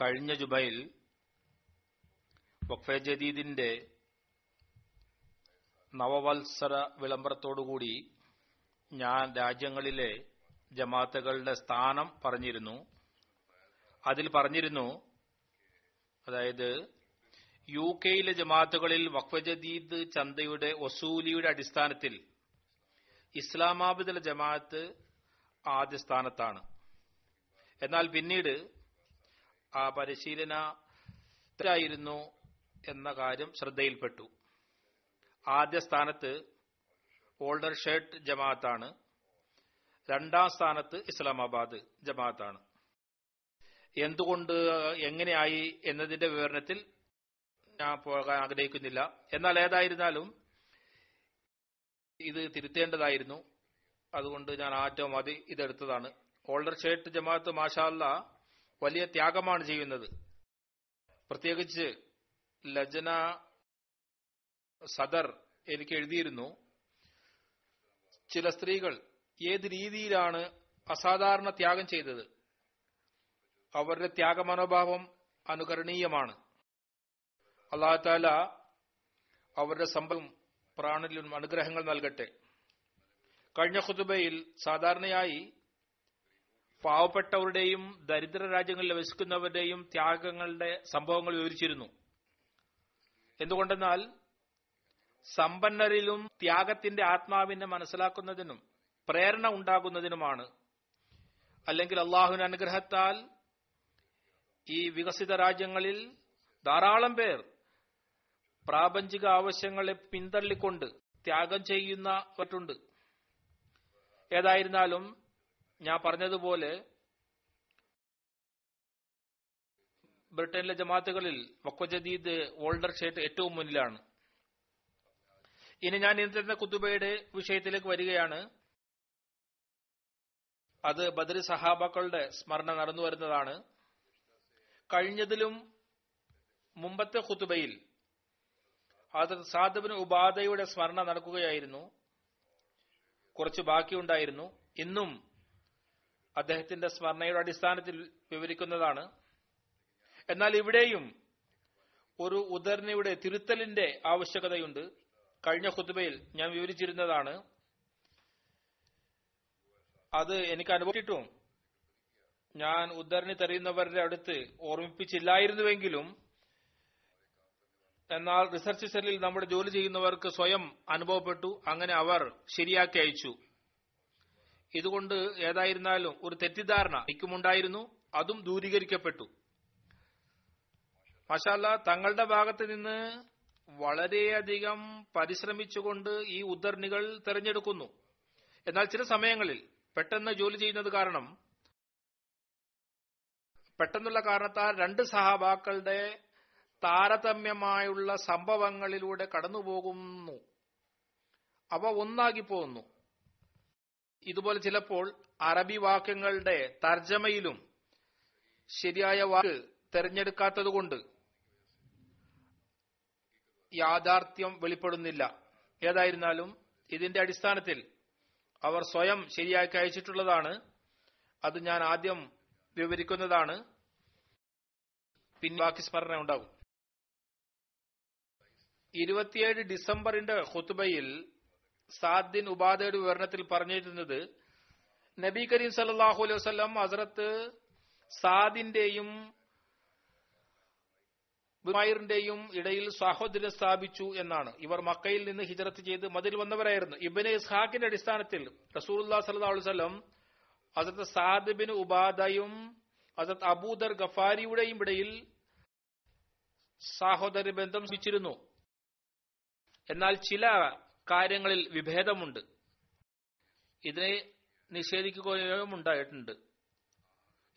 കഴിഞ്ഞ ജുബൈൽ വഖഫെ ജദീദിന്റെ നവവത്സര വിളംബരത്തോടുകൂടി ഞാൻ രാജ്യങ്ങളിലെ ജമാത്തുകളുടെ സ്ഥാനം പറഞ്ഞിരുന്നു. അതിൽ പറഞ്ഞിരുന്നു അതായത് യു കെയിലെ ജമാത്തുകളിൽ വഖഫ് ജദീദ് ചന്തയുടെ വസൂലിയുടെ അടിസ്ഥാനത്തിൽ ഇസ്ലാമാബാദിലെ ജമാഅത്ത് ആദ്യ സ്ഥാനത്താണ്. എന്നാൽ പിന്നീട് ആ പരിശീലന ായിരുന്നു എന്ന കാര്യം ശ്രദ്ധയിൽപ്പെട്ടു. ആദ്യ സ്ഥാനത്ത് ഓൾഡർ ഷേർട്ട് ജമാഅത്താണ്. രണ്ടാം സ്ഥാനത്ത് ഇസ്ലാമാബാദ് ജമാഅത്താണ്. എന്തുകൊണ്ട് എങ്ങനെയായി എന്നതിന്റെ വിവരണത്തിൽ ഞാൻ പോകാൻ ആഗ്രഹിക്കുന്നില്ല. എന്നാൽ ഏതായിരുന്നാലും ഇത് തിരുത്തേണ്ടതായിരുന്നു. അതുകൊണ്ട് ഞാൻ ആറ്റവും മതി ഇതെടുത്തതാണ്. ഓൾഡർ ഷേർട്ട് ജമാഅത്ത് മാഷാല്ല വലിയ ത്യാഗമാണ് ചെയ്യുന്നത്. പ്രത്യേകിച്ച് ലജന സദർ എനിക്ക് എഴുതിയിരുന്നു. ചില സ്ത്രീകൾ ഏത് രീതിയിലാണ് അസാധാരണ ത്യാഗം ചെയ്തത്? അവരുടെ ത്യാഗമനോഭാവം അനുകരണീയമാണ്. അള്ളാഹത്താല അവരുടെ സമ്പം പ്രാണലും അനുഗ്രഹങ്ങൾ നൽകട്ടെ. കഴിഞ്ഞ ഖുതുബയിൽ സാധാരണയായി പാവപ്പെട്ടവരുടെയും ദരിദ്ര രാജ്യങ്ങളിൽ വസിക്കുന്നവരുടെയും ത്യാഗങ്ങളുടെ സംഭവങ്ങൾ വിവരിച്ചിരുന്നു. എന്തുകൊണ്ടെന്നാൽ സമ്പന്നരിലും ത്യാഗത്തിന്റെ ആത്മാവിനെ മനസ്സിലാക്കുന്നതിനും പ്രേരണ ഉണ്ടാകുന്നതിനുമാണ്. അല്ലെങ്കിൽ അള്ളാഹുവിന്റെ അനുഗ്രഹത്താൽ ഈ വികസിത രാജ്യങ്ങളിൽ ധാരാളം പേർ പ്രാപഞ്ചിക ആവശ്യങ്ങളെ പിന്തള്ളിക്കൊണ്ട് ത്യാഗം ചെയ്യുന്നവരുണ്ട്. ഏതായിരുന്നാലും ഞാൻ പറഞ്ഞതുപോലെ ബ്രിട്ടനിലെ ജമാത്തുകളിൽ വക്വജദീദ് ഓൾഡർ ഷേട്ട് ഏറ്റവും മുന്നിലാണ്. ഇനി ഞാൻ ഇന്നത്തെ കുത്തുബയുടെ വിഷയത്തിലേക്ക് വരികയാണ്. അത് ബദർ സഹാബാക്കളുടെ സ്മരണ നടന്നു വരുന്നതാണ്. കഴിഞ്ഞതിലും മുമ്പത്തെ ഖുത്തുബയിൽ അത് സാദബിന് ഉപാധയുടെ സ്മരണ നടക്കുകയായിരുന്നു. കുറച്ച് ബാക്കിയുണ്ടായിരുന്നു. ഇന്നും അദ്ദേഹത്തിന്റെ സ്മരണയുടെ അടിസ്ഥാനത്തിൽ വിവരിക്കുന്നതാണ്. എന്നാൽ ഇവിടെയും ഒരു ഉദർണിയുടെ തിരുത്തലിന്റെ ആവശ്യകതയുണ്ട്. കഴിഞ്ഞ ഖുത്തുബയിൽ ഞാൻ വിവരിച്ചിരുന്നതാണ്. അത് എനിക്ക് അനുഭവിച്ചിട്ടും ഞാൻ ഉദ്ധരണി തെറിയുന്നവരുടെ അടുത്ത് ഓർമ്മിപ്പിച്ചില്ലായിരുന്നുവെങ്കിലും എന്നാൽ റിസർച്ച് സെല്ലിൽ നമ്മുടെ ജോലി ചെയ്യുന്നവർക്ക് സ്വയം അനുഭവപ്പെട്ടു. അങ്ങനെ അവർ ശരിയാക്കി അയച്ചു. ഇതുകൊണ്ട് ഏതായിരുന്നാലും ഒരു തെറ്റിദ്ധാരണ എനിക്കുമുണ്ടായിരുന്നു അതും ദൂരീകരിക്കപ്പെട്ടു. മഷാല്ല തങ്ങളുടെ ഭാഗത്ത് നിന്ന് വളരെയധികം പരിശ്രമിച്ചുകൊണ്ട് ഈ ഉദ്ധരണികൾ തെരഞ്ഞെടുക്കുന്നു. എന്നാൽ ചില സമയങ്ങളിൽ പെട്ടെന്ന് ജോലി ചെയ്യുന്നത് കാരണം പെട്ടെന്നുള്ള കാരണത്താൽ രണ്ട് സഹാബാക്കളുടെ താരതമ്യമായുള്ള സംഭവങ്ങളിലൂടെ കടന്നുപോകുന്നു. അവ ഒന്നാകി പോകുന്നു ഇതുപോലെ ചിലപ്പോൾ അറബി വാക്യങ്ങളുടെ തർജമയിലും ശരിയായ വാക്ക് തെരഞ്ഞെടുക്കാത്തതുകൊണ്ട് യാഥാർത്ഥ്യം വെളിപ്പെടുന്നില്ല. ഏതായിരുന്നാലും ഇതിന്റെ അടിസ്ഥാനത്തിൽ അവർ സ്വയം ശരിയാക്കി അയച്ചിട്ടുള്ളതാണ്. അത് ഞാൻ ആദ്യം വിവരിക്കുന്നതാണ്. പിന്നെ ബാക്കി സ്മരണ ഉണ്ടാകും ഇരുപത്തിയേഴ് ഡിസംബറിന്റെ ഖുത്തുബയിൽ സാദ്ദിൻ ഉപാധയുടെ വിവരണത്തിൽ പറഞ്ഞിരുന്നത് നബി കരീം സല്ലാഹു അലൈഹി വസ്ലം ഹസ്രത്ത് സാദിന്റെയും ഇടയിൽ സാഹോദര്യം സ്ഥാപിച്ചു എന്നാണ്. ഇവർ മക്കയിൽ നിന്ന് ഹിജറത്ത് ചെയ്ത് മതിൽ വന്നവരായിരുന്നു. ഇബിന് ഇസ്ഹാഖിന്റെ അടിസ്ഥാനത്തിൽ റസൂൽ സല്ലാ വസ്ലം ഹസരത്ത് സാദ് ബിൻ ഉബാദയും ഹസരത്ത് അബൂദർ ഗഫാരിയുടെയും ഇടയിൽ സാഹോദര്യ ബന്ധം സ്ഥാപിച്ചിരുന്നു. എന്നാൽ ചില കാര്യങ്ങളിൽ വിഭേദമുണ്ട്. ഇതിനെ നിഷേധിക്കുകയും ഉണ്ടായിട്ടുണ്ട്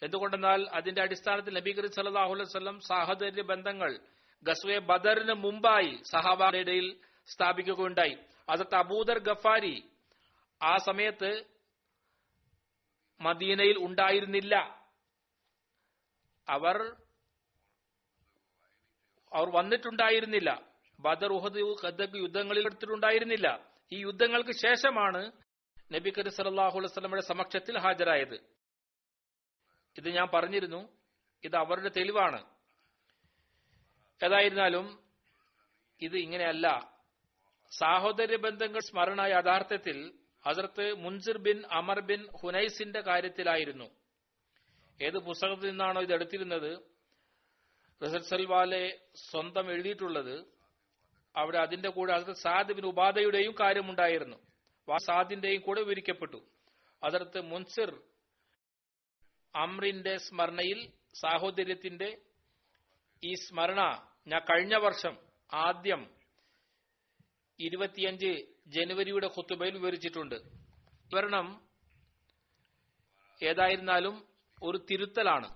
എന്തുകൊണ്ടെന്നാൽ അതിന്റെ അടിസ്ഥാനത്തിൽ നബി കരീം സല്ലാഹു സാഹോദര്യ ബന്ധങ്ങൾ ഗസ്വെ ബദറിന് മുമ്പായി സഹാബായുടെ ഇടയിൽ സ്ഥാപിക്കുകയുണ്ടായി. അതത് അബൂദർ ഗഫാരി ആ സമയത്ത് മദീനയിൽ ഉണ്ടായിരുന്നില്ല. അവർ അവർ വന്നിട്ടുണ്ടായിരുന്നില്ല. ബദർ ഉഹദ് ഖദ്ദക്ക് യുദ്ധങ്ങളിൽ എടുത്തിട്ടുണ്ടായിരുന്നില്ല. ഈ യുദ്ധങ്ങൾക്ക് ശേഷമാണ് നബി കരി സലാഹു അലൈവലമയുടെ സമക്ഷത്തിൽ ഹാജരായത്. ഇത് ഞാൻ പറഞ്ഞിരുന്നു. ഇത് അവരുടെ തെളിവാണ്. ഏതായിരുന്നാലും ഇത് ഇങ്ങനെയല്ല. സാഹോദര്യ ബന്ധങ്ങൾ സ്മരണ യഥാർത്ഥത്തിൽ Hazrat Munzir bin Amr bin ഹുനൈസിന്റെ കാര്യത്തിലായിരുന്നു. ഏത് പുസ്തകത്തിൽ നിന്നാണോ ഇത് എടുത്തിരുന്നത്? റസൽ സൽവാലെ സ്വന്തം എഴുതിയിട്ടുള്ളത്. അവിടെ അതിന്റെ കൂടെ അതിർത്ത് സാദ് ബിൻ ഉബാദയുടെയും കാര്യമുണ്ടായിരുന്നു. സാദിന്റെയും കൂടെ വിവരിക്കപ്പെട്ടു. അതിർത്ത് മുൻസിർ അമ്രിന്റെ സ്മരണയിൽ സാഹോദര്യത്തിന്റെ ഈ സ്മരണ ഞാൻ കഴിഞ്ഞ വർഷം ആദ്യം ഇരുപത്തിയഞ്ച് ജനുവരിയുടെ ഖുത്തുബയിൽ വിവരിച്ചിട്ടുണ്ട്. വിവരണം ഏതായിരുന്നാലും ഒരു തിരുത്തലാണ്.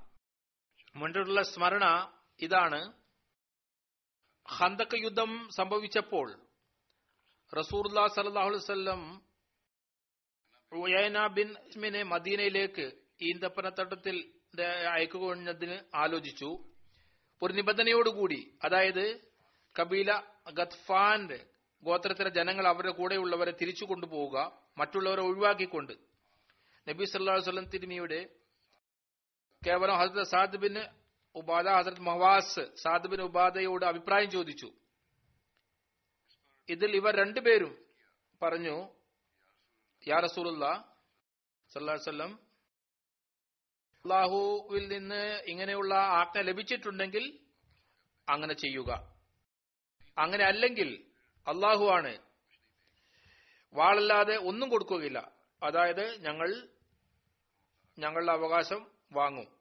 മുന്നിലുള്ള സ്മരണ ഇതാണ്. ഹന്തക്ക യുദ്ധം സംഭവിച്ചപ്പോൾ റസൂർല്ലാ സലഹുലം ഉയന ബിൻ ഇസ്മിനെ മദീനയിലേക്ക് ഈന്തപ്പനത്തട്ടത്തിൽ അയക്കുന്നതിന് ആലോചിച്ചു. ഒരു നിബന്ധനയോടുകൂടി അതായത് കബീല ഗത്ഫാന്റെ ഗോത്രത്തിലെ ജനങ്ങൾ അവരുടെ കൂടെയുള്ളവരെ തിരിച്ചു കൊണ്ടുപോവുക മറ്റുള്ളവരെ ഒഴിവാക്കിക്കൊണ്ട് നബി വല്ലം തിരുമിയുടെ കേവലം ഹസരത് സാദ് ബിൻ ഉബാദ ഹസരത് മഹവാസ് സാദുബിൻ ഉബാദയോട് അഭിപ്രായം ചോദിച്ചു. ഇതിൽ ഇവർ രണ്ടുപേരും പറഞ്ഞു യാ റസൂലുള്ള സല്ലാസ്വല്ലം അള്ളാഹുവിൽ നിന്ന് ഇങ്ങനെയുള്ള ആജ്ഞ ലഭിച്ചിട്ടുണ്ടെങ്കിൽ അങ്ങനെ ചെയ്യുക. അങ്ങനെ അല്ലെങ്കിൽ അള്ളാഹു ആണ് വാളല്ലാതെ ഒന്നും കൊടുക്കുകയില്ല. അതായത് ഞങ്ങൾ ഞങ്ങളുടെ അവകാശം വാങ്ങും.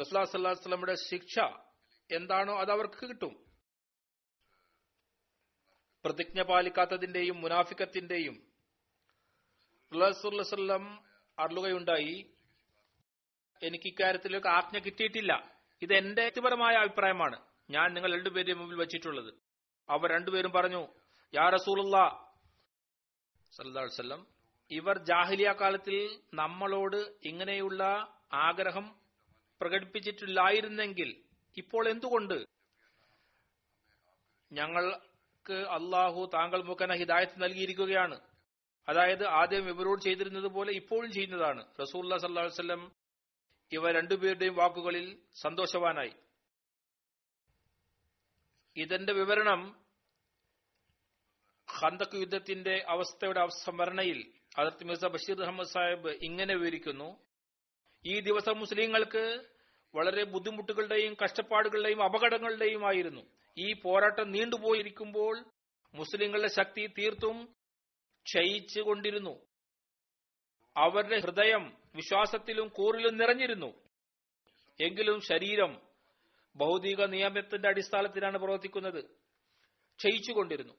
റസുല്ലാ സല്ലാസ്ലമിയുടെ ശിക്ഷ എന്താണോ അത് അവർക്ക് കിട്ടും. പ്രതിജ്ഞ പാലിക്കാത്തതിന്റെയും മുനാഫിക്കത്തിന്റെയും റസുല്ലം അറിയുകയുണ്ടായി എനിക്ക് ഇക്കാര്യത്തിലേക്ക് ആജ്ഞ കിട്ടിയിട്ടില്ല. ഇത് എന്റെ വ്യക്തിപരമായ അഭിപ്രായമാണ്. ഞാൻ നിങ്ങൾ രണ്ടുപേരുടെ മുമ്പിൽ വെച്ചിട്ടുള്ളത്. അവർ രണ്ടുപേരും പറഞ്ഞു യാ സല്ലാസ്ലം ഇവർ ജാഹിലിയ കാലത്തിൽ നമ്മളോട് ഇങ്ങനെയുള്ള ആഗ്രഹം പ്രകടിപ്പിച്ചിട്ടില്ലായിരുന്നെങ്കിൽ ഇപ്പോൾ എന്തുകൊണ്ട്? ഞങ്ങൾക്ക് അള്ളാഹു താങ്കൾ മുഖേന ഹിദായത്ത് നൽകിയിരിക്കുകയാണ്. അതായത് ആദ്യം ഇവരോട് ചെയ്തിരുന്നത് പോലെ ഇപ്പോഴും ചെയ്യുന്നതാണ്. റസൂൽ സല്ലാസ്ലം ഇവ രണ്ടുപേരുടെയും വാക്കുകളിൽ സന്തോഷവാനായി. ഇതിന്റെ വിവരണം ഖന്തക് യുദ്ധത്തിന്റെ അവസ്ഥയുടെ സ്മരണയിൽ അതിർത്തി മിർസ ബഷീർ അഹമ്മദ് സാഹിബ് ഇങ്ങനെ വിവരിക്കുന്നു ഈ ദിവസം മുസ്ലിങ്ങൾക്ക് വളരെ ബുദ്ധിമുട്ടുകളുടെയും കഷ്ടപ്പാടുകളുടെയും അപകടങ്ങളുടെയും ആയിരുന്നു ഈ പോരാട്ടം നീണ്ടുപോയിരിക്കുമ്പോൾ മുസ്ലിങ്ങളുടെ ശക്തി തീർത്തും ക്ഷയിച്ചു കൊണ്ടിരുന്നു അവരുടെ ഹൃദയം വിശ്വാസത്തിലും കൂറിലും നിറഞ്ഞിരുന്നു. എങ്കിലും ശരീരം ഭൗതിക നിയമത്തിന്റെ അടിസ്ഥാനത്തിലാണ് പ്രവർത്തിക്കുന്നത്. ക്ഷയിച്ചുകൊണ്ടിരുന്നു.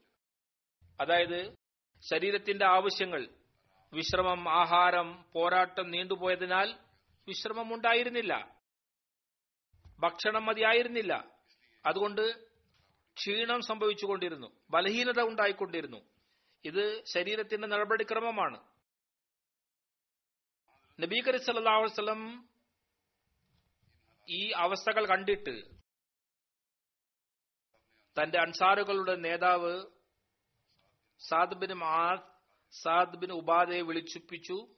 അതായത് ശരീരത്തിന്റെ ആവശ്യങ്ങൾ വിശ്രമം ആഹാരം പോരാട്ടം നീണ്ടുപോയതിനാൽ വിശ്രമം ഉണ്ടായിരുന്നില്ല ഭക്ഷണം മതിയായിരുന്നില്ല. അതുകൊണ്ട് ക്ഷീണം സംഭവിച്ചുകൊണ്ടിരുന്നു. ബലഹീനത ഉണ്ടായിക്കൊണ്ടിരുന്നു. ഇത് ശരീരത്തിന്റെ നടപടിക്രമമാണ്. നബീ കരീം സല്ലല്ലാഹു അലൈഹി വസല്ലം ഈ അവസ്ഥകൾ കണ്ടിട്ട് തന്റെ അൻസാറുകളുടെ നേതാവ് Saad bin Muadh Saad bin ഉബാദയെ വിളിച്ചുപ്പിച്ചു.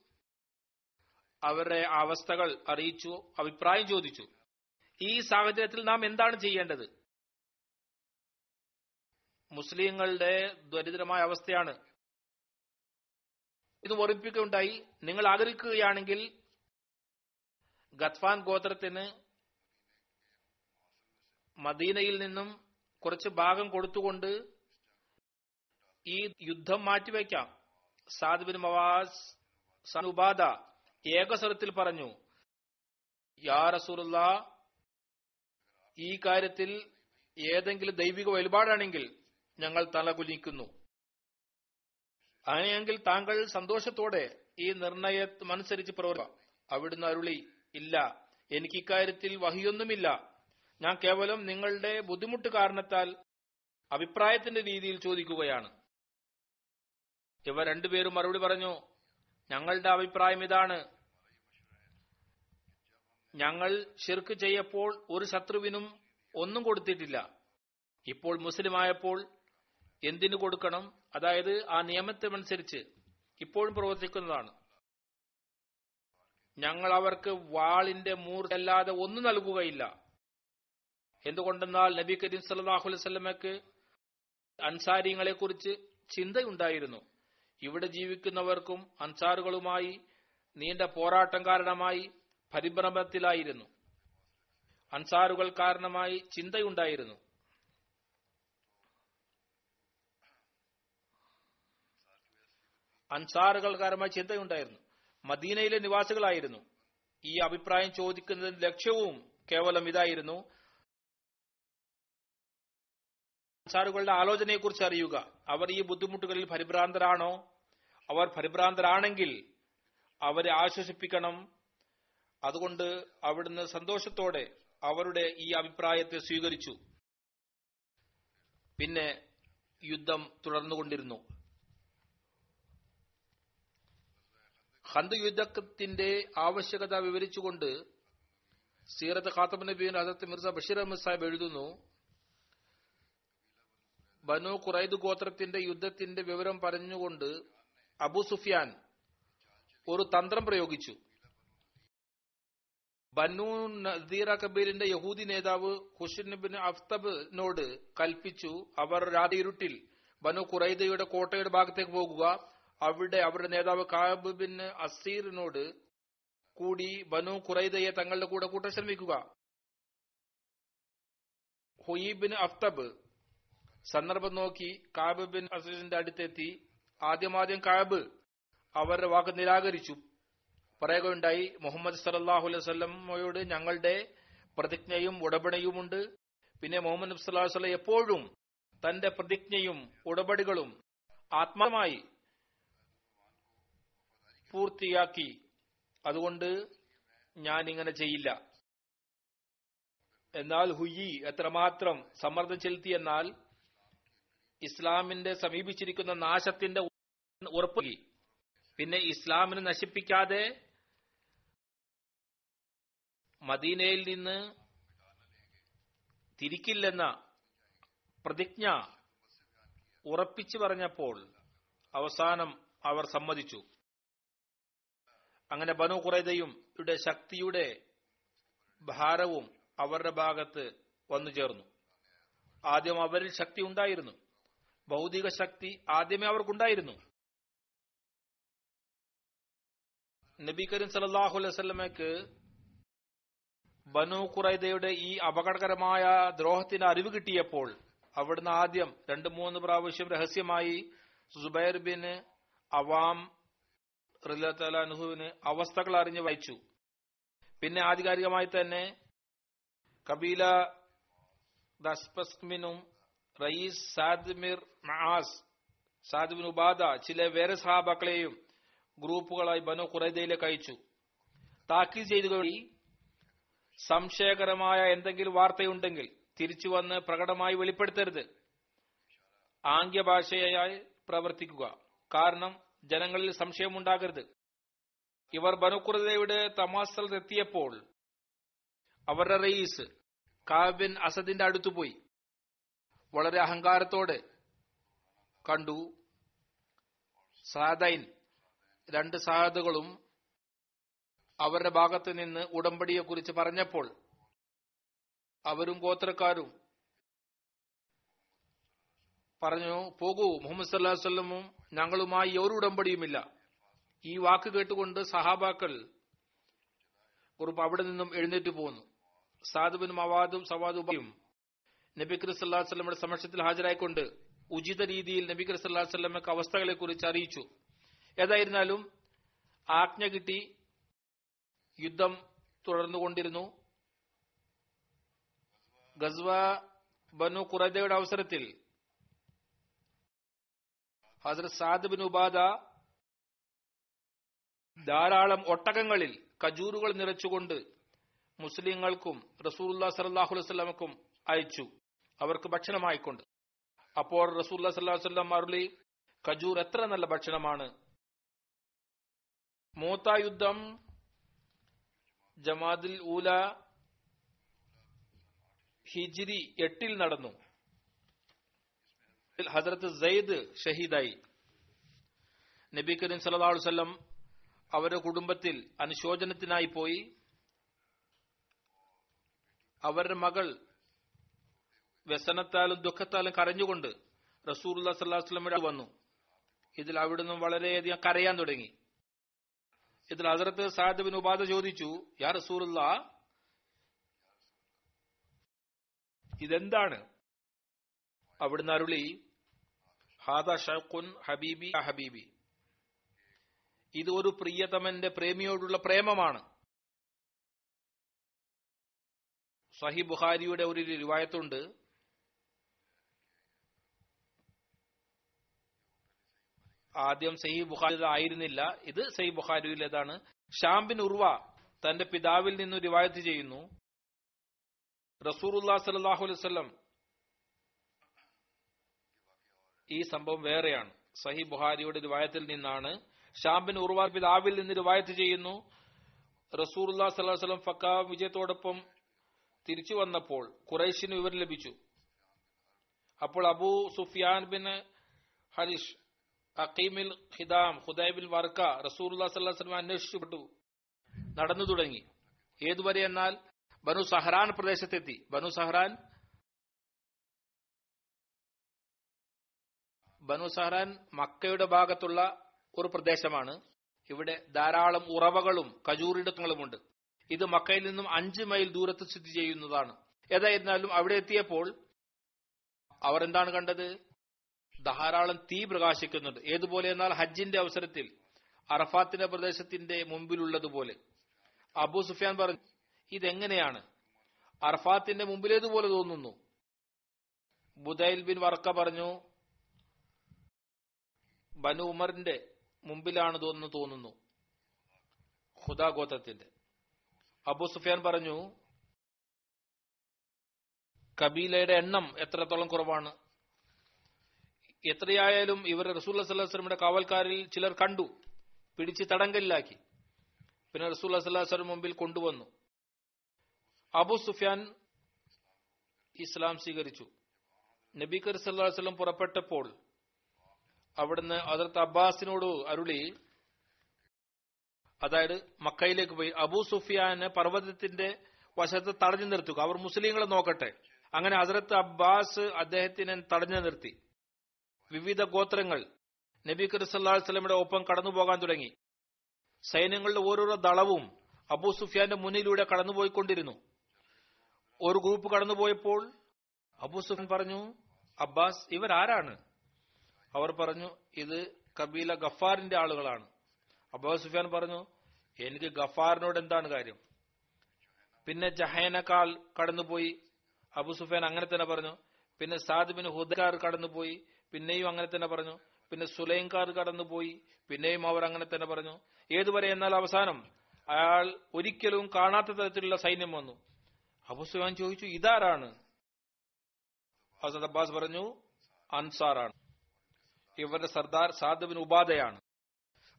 അവരുടെ അവസ്ഥകൾ അറിയിച്ചു അഭിപ്രായം ചോദിച്ചു. ഈ സാഹചര്യത്തിൽ നാം എന്താണ് ചെയ്യേണ്ടത്? മുസ്ലിങ്ങളുടെ ദരിദ്രമായ അവസ്ഥയാണ്. ഇത് ഓർമ്മിപ്പിക്കുകയുണ്ടായി നിങ്ങൾ ആഗ്രഹിക്കുകയാണെങ്കിൽ ഗത്ഫാൻ ഗോത്രത്തിന് മദീനയിൽ നിന്നും കുറച്ച് ഭാഗം കൊടുത്തുകൊണ്ട് ഈ യുദ്ധം മാറ്റിവെക്കാം. സാദ് ബിൻ മവാസ് സനുബാദ ഏകസ്വരത്തിൽ പറഞ്ഞു യാ റസൂലുള്ള ഈ കാര്യത്തിൽ ഏതെങ്കിലും ദൈവിക വഴിപാടാണെങ്കിൽ ഞങ്ങൾ തലകുലിക്കുന്നു അങ്ങനെയെങ്കിൽ താങ്കൾ സന്തോഷത്തോടെ ഈ നിർണയമനുസരിച്ച് പ്രവർത്തിക്കുക. പ്രവർത്തിക്കാം അവിടുന്ന് അരുളി ഇല്ല എനിക്ക് ഇക്കാര്യത്തിൽ വഹിയൊന്നുമില്ല. ഞാൻ കേവലം നിങ്ങളുടെ ബുദ്ധിമുട്ട് കാരണത്താൽ അഭിപ്രായത്തിന്റെ രീതിയിൽ ചോദിക്കുകയാണ്. ഇവ രണ്ടുപേരും മറുപടി പറഞ്ഞു ഞങ്ങളുടെ അഭിപ്രായം ഇതാണ്. ഞങ്ങൾ ഷിർക്ക് ചെയ്യപ്പോൾ ഒരു ശത്രുവിനും ഒന്നും കൊടുത്തിട്ടില്ല. ഇപ്പോൾ മുസ്ലിമായപ്പോൾ എന്തിനു കൊടുക്കണം? അതായത് ആ നിയമത്തിനനുസരിച്ച് ഇപ്പോഴും പ്രവർത്തിക്കുന്നതാണ്. ഞങ്ങൾ അവർക്ക് വാളിന്റെ മൂർച്ചല്ലാതെ ഒന്നും നൽകുകയില്ല. എന്തുകൊണ്ടെന്നാൽ നബി കരീം സല്ലാഹുലമക്ക് അൻസാരിങ്ങളെ കുറിച്ച് ചിന്തയുണ്ടായിരുന്നു. ഇവിടെ ജീവിക്കുന്നവർക്കും അൻസാറുകളുമായി നീണ്ട പോരാട്ടം കാരണമായി പരിഭ്രമത്തിലായിരുന്നു. അൻസാറുകൾ കാരണമായി ചിന്തയുണ്ടായിരുന്നു. അൻസാറുകൾ കാരണമായി ചിന്തയുണ്ടായിരുന്നു. മദീനയിലെ നിവാസികളായിരുന്നു. ഈ അഭിപ്രായം ചോദിക്കുന്നതിന് ലക്ഷ്യവും കേവലം ഇതായിരുന്നു. അൻസാറുകളുടെ ആലോചനയെക്കുറിച്ച് അറിയുക. അവർ ഈ ബുദ്ധിമുട്ടുകളിൽ പരിഭ്രാന്തരാണോ? അവർ പരിഭ്രാന്തരാണെങ്കിൽ അവരെ ആശ്വസിപ്പിക്കണം. അതുകൊണ്ട് അവിടുന്ന് സന്തോഷത്തോടെ അവരുടെ ഈ അഭിപ്രായത്തെ സ്വീകരിച്ചു. പിന്നെ യുദ്ധം തുടർന്നുകൊണ്ടിരുന്നു. ഹന്ത് യുദ്ധത്തിന്റെ ആവശ്യകത വിവരിച്ചുകൊണ്ട് സീറത്ത് ഖാത്തബ് നബീൻ അദത്ത് മിർസ ബഷീർ അഹമ്മദ് സാഹിബ് എഴുതുന്നു ബനു ഖുറൈദ് ഗോത്രത്തിന്റെ യുദ്ധത്തിന്റെ വിവരം പറഞ്ഞുകൊണ്ട് അബു സുഫിയാൻ ഒരു തന്ത്രം പ്രയോഗിച്ചു. ബനു നദീറ കബീലിന്റെ യഹൂദി നേതാവ് ഹുഷിൻബിൻ അഫ്തബിനോട് കൽപ്പിച്ചു അവർ രാത്രി ഇരുട്ടിൽ ബനു ഖുറൈദയുടെ കോട്ടയുടെ ഭാഗത്തേക്ക് പോകുക. അവിടെ അവരുടെ നേതാവ് കാബ് ബിൻ അസീറിനോട് കൂടി ബനു ഖുറൈദയെ തങ്ങളുടെ കൂടെ കൂട്ടാൻ ശ്രമിക്കുക. ഹുയിബിൻ അഫ്തബ് സന്ദർഭം നോക്കി കാബ് ബിൻ അസീറിന്റെ അടുത്തെത്തി. ആദ്യമാദ്യം കാബ് അവരുടെ വാക്ക് നിരാകരിച്ചു. പറയുകയുണ്ടായി മുഹമ്മദ് സലല്ലാഹു അലൈഹി ഞങ്ങളുടെ പ്രതിജ്ഞയും ഉടപടിയുമുണ്ട് പിന്നെ മുഹമ്മദ് നബി സല്ലല്ലാഹു അലൈഹി വസല്ലം എപ്പോഴും തന്റെ പ്രതിജ്ഞയും ഉടപടികളും ആത്മാമായി പൂർത്തിയാക്കി. അതുകൊണ്ട് ഞാൻ ഇങ്ങനെ ചെയ്യില്ല. എന്നാൽ ഹുയി എത്രമാത്രം സമ്മർദ്ദം ചെലുത്തിയെന്നാൽ ഇസ്ലാമിന്റെ സമീപിച്ചിരിക്കുന്ന നാശത്തിന്റെ ഉറപ്പ് പിന്നെ ഇസ്ലാമിനെ നശിപ്പിക്കാതെ മദീനയിൽ നിന്ന് തിരിക്കില്ലെന്ന പ്രതിജ്ഞ ഉറപ്പിച്ചു പറഞ്ഞപ്പോൾ അവസാനം അവർ സമ്മതിച്ചു. അങ്ങനെ ബനു കുറേതയും യുടെ ശക്തിയുടെ ഭാരവും അവരുടെ ഭാഗത്ത് വന്നു ചേർന്നു. ആദ്യം അവരിൽ ശക്തി ഉണ്ടായിരുന്നു. ഭൗതിക ശക്തി ആദ്യമേ അവർക്കുണ്ടായിരുന്നു. നബി കരീം സല്ലല്ലാഹു അലൈഹി ബനു ഖുറൈദയുടെ ഈ അപകടകരമായ ദ്രോഹത്തിന് അറിവ് കിട്ടിയപ്പോൾ അവിടുന്ന് ആദ്യം രണ്ട് മൂന്ന് പ്രാവശ്യം രഹസ്യമായി സുബൈർ ബിൻ അവാം റിലത്തലാനുഹുവിന് അവസ്ഥകൾ അറിഞ്ഞ് വായിച്ചു. പിന്നെ ആധികാരികമായി തന്നെ കബീല ദസ്പസ്മിനും റയീസ് സാദ്മിർ മഹാസ് സാദ്ബിൻ ഉബാദ ചില വേറെ സഹാബാക്കളെയും ഗ്രൂപ്പുകളായി ബനു ഖുറൈദയിലേക്ക് അയച്ചു. താക്കീത് ചെയ്തുകൊണ്ട് സംശയകരമായ എന്തെങ്കിലും വാർത്തയുണ്ടെങ്കിൽ തിരിച്ചു വന്ന് പ്രകടമായി വെളിപ്പെടുത്തരുത്. ആംഗ്യഭാഷയായി പ്രവർത്തിക്കുക. കാരണം ജനങ്ങളിൽ സംശയമുണ്ടാകരുത്. ഇവർ ബനുക്കുറതയുടെ തമാസത്തിലെത്തിയപ്പോൾ അവരുടെ റയീസ് കാബിൻ അസദിന്റെ അടുത്തുപോയി. വളരെ അഹങ്കാരത്തോടെ കണ്ടു. സാദൈൻ രണ്ട് സാധുകളും അവരുടെ ഭാഗത്ത് നിന്ന് ഉടമ്പടിയെ കുറിച്ച് പറഞ്ഞപ്പോൾ അവരും ഗോത്രക്കാരും പറഞ്ഞു പോകൂ മുഹമ്മദ് സല്ലാസ്വല്ലമും ഞങ്ങളുമായി ഒരു ഉടമ്പടിയുമില്ല. ഈ വാക്ക് കേട്ടുകൊണ്ട് സഹാബാക്കൾ കുറിപ്പ് അവിടെ നിന്നും എഴുന്നേറ്റ് പോന്നു. സാധുബിനും അവാദും സവാദുബയും നബി ക്രിസ്ലാ സമക്ഷത്തിൽ ഹാജരായിക്കൊണ്ട് ഉചിത രീതിയിൽ നബി ക്രിസ്ലാ വല്ലമക്ക് അവസ്ഥകളെ കുറിച്ച് അറിയിച്ചു. ഏതായിരുന്നാലും ആജ്ഞ കിട്ടി യുദ്ധം തുടർന്നുകൊണ്ടിരുന്നു. ഗസ്വ ബനു ഖുറദയുടെ അവസരത്തിൽ ഹസരത് സാദ് ബിൻ ഉബാദ ധാരാളം ഒട്ടകങ്ങളിൽ കജൂറുകൾ നിറച്ചുകൊണ്ട് മുസ്ലിങ്ങൾക്കും സലാഹു വസ്ലമക്കും അയച്ചു. അവർക്ക് ഭക്ഷണമായിക്കൊണ്ട്. അപ്പോൾ റസൂല്ലാ സല്ലാഹു വസ്ലം അരുളി കജൂർ എത്ര നല്ല ഭക്ഷണമാണ്? മൂത്ത യുദ്ധം ജമാദിൽ ഊല ഹിജിരി എട്ടിൽ നടന്നു. ഹസരത്ത് സെയ്ദ് ഷഹീദായി. നബി കരീം അലൈഹി വസല്ലം അവരുടെ കുടുംബത്തിൽ അനുശോചനത്തിനായി പോയി. അവരുടെ മകൾ വ്യസനത്താലും ദുഃഖത്താലും കരഞ്ഞുകൊണ്ട് റസൂർ അല്ലാ വസ്ലമിയുടെ വന്നു. ഇതിൽ അവിടുന്ന് വളരെയധികം കരയാൻ തുടങ്ങി. ഇതിൽ ഹസരത്ത് സാദ് ബിൻ ഉബാദ ചോദിച്ചു യാ റസൂറുല്ല ഇതെന്താണ്? അവിടുന്ന് അരുളി ഹാദ ഷൻ ഹബീബി ഹബീബി. ഇത് ഒരു പ്രിയതമന്റെ പ്രേമിയോടുള്ള പ്രേമമാണ്. സഹി ബുഖാരിയുടെ ഒരു റിവായത്തുണ്ട് ആദ്യം സഹി ബുഖാരി ആയിരുന്നില്ല. ഇത് സഹി ബുഖാരിയിലേതാണ് ഷാംബിൻ ഉർവ തന്റെ പിതാവിൽ നിന്ന് റിവായത്ത് ചെയ്യുന്നു. റസൂറുല്ലാ സലാഹു അലൈഹി വസല്ലം ഈ സംഭവം വേറെയാണ്. സഹി ബുഹാരിയുടെ റിവായത്തിൽ നിന്നാണ്. ഷാംബിൻ ഉർവാർ പിതാവിൽ നിന്ന് റിവായത്ത് ചെയ്യുന്നു. റസൂർല്ലാ സല്ലാഹു ഫക്ക വിജയത്തോടൊപ്പം തിരിച്ചു വന്നപ്പോൾ കുറേശിന് വിവരം ലഭിച്ചു. അപ്പോൾ അബൂ സുഫിയാൻ ബിൻ ഹരിഷ് അക്കീമിൽ ഖിദാം ഹുദൈബിൽ വർക്ക റസൂർല്ലാ സല്ലാഹു വസ്ലം അന്വേഷിച്ചുപെട്ടു. നടന്നു തുടങ്ങി. ഏതുവരെ എന്നാൽ ബനു സഹറാൻ പ്രദേശത്തെത്തി. ബനു സഹറാൻ ബനു സഹറാൻ മക്കയുടെ ഭാഗത്തുള്ള ഒരു പ്രദേശമാണ്. ഇവിടെ ധാരാളം ഉറവകളും കജൂറിടങ്ങളുമുണ്ട് ഇത് മക്കയിൽ നിന്നും അഞ്ച് മൈൽ ദൂരത്ത് സ്ഥിതി ചെയ്യുന്നതാണ്. ഏതായിരുന്നാലും അവിടെ എത്തിയപ്പോൾ അവർ എന്താണ് കണ്ടത്? ധാരാളം തീ പ്രകാശിക്കുന്നുണ്ട്. ഏതുപോലെ? എന്നാൽ ഹജ്ജിന്റെ അവസരത്തിൽ അറഫാത്തിന്റെ പ്രദേശത്തിന്റെ മുമ്പിലുള്ളതുപോലെ. അബു സുഫിയാൻ പറഞ്ഞു ഇതെങ്ങനെയാണ്? അർഫാത്തിന്റെ മുമ്പിലേതുപോലെ തോന്നുന്നു? ബുദൈൽ ബിൻ വർക്ക പറഞ്ഞു ബനു ഉമറിന്റെ മുമ്പിലാണ് തോന്നുന്നു തോന്നുന്നു. ഖുദാ ഗോത്രത്തിന്റെ. അബു സുഫിയാൻ പറഞ്ഞു കബീലയുടെ എണ്ണം എത്രത്തോളം കുറവാണ്? എത്രയായാലും ഇവർ റസൂൽ സല്ലാസ്ലമിയുടെ കാവൽക്കാരിൽ ചിലർ കണ്ടു പിടിച്ച് തടങ്കലിലാക്കി. പിന്നെ റസൂൽ സല്ലാസ്ലം മുമ്പിൽ കൊണ്ടുവന്നു. അബു സുഫിയാൻ ഇസ്ലാം സ്വീകരിച്ചു. നബി കരി സല്ലാസ്ലം പുറപ്പെട്ടപ്പോൾ അവിടുന്ന് അതിർത്ത് അബ്ബാസിനോട് അരുളി അതായത് മക്കയിലേക്ക് പോയി അബൂ സുഫിയാന് പർവതത്തിന്റെ വശത്ത് തടഞ്ഞു നിർത്തുക. അവർ മുസ്ലിങ്ങളെ നോക്കട്ടെ. അങ്ങനെ ഹസരത്ത് അബ്ബാസ് അദ്ദേഹത്തിനെ തടഞ്ഞു നിർത്തി. വിവിധ ഗോത്രങ്ങൾ നബി കറിസല്ലാസ്ലമിയുടെ ഒപ്പം കടന്നുപോകാൻ തുടങ്ങി. സൈന്യങ്ങളുടെ ഓരോരോ ദളവും അബൂ സുഫിയാന്റെ മുന്നിലൂടെ കടന്നുപോയിക്കൊണ്ടിരുന്നു. ഒരു ഗ്രൂപ്പ് കടന്നുപോയപ്പോൾ അബൂ സുഫിയാൻ പറഞ്ഞു അബ്ബാസ് ഇവരാരാണ്? അവർ പറഞ്ഞു ഇത് കബീല ഗഫാറിന്റെ ആളുകളാണ്. അബൂ സുഫിയാൻ പറഞ്ഞു എനിക്ക് ഗഫാറിനോട് എന്താണ് കാര്യം? പിന്നെ ജഹേനക്കാൾ കടന്നുപോയി. അബു സുഫിയാൻ അങ്ങനെ തന്നെ പറഞ്ഞു. പിന്നെ സാദ് ബിൻ ഹുദക്കാർ കടന്നുപോയി. പിന്നെയും അങ്ങനെ തന്നെ പറഞ്ഞു. പിന്നെ സുലൈംകാർ കടന്നുപോയി. പിന്നെയും അവർ അങ്ങനെ തന്നെ പറഞ്ഞു. ഏതുവരെ എന്നാൽ അവസാനം അയാൾ ഒരിക്കലും കാണാത്ത തരത്തിലുള്ള സൈന്യം വന്നു. അബു സുഫിയാൻ ചോദിച്ചു ഇതാരാണ്? ഹസരത് അബ്ബാസ് പറഞ്ഞു അൻസാറാണ്. ഇവരുടെ സർദാർ സാദുബിൻ ഉപാധയാണ്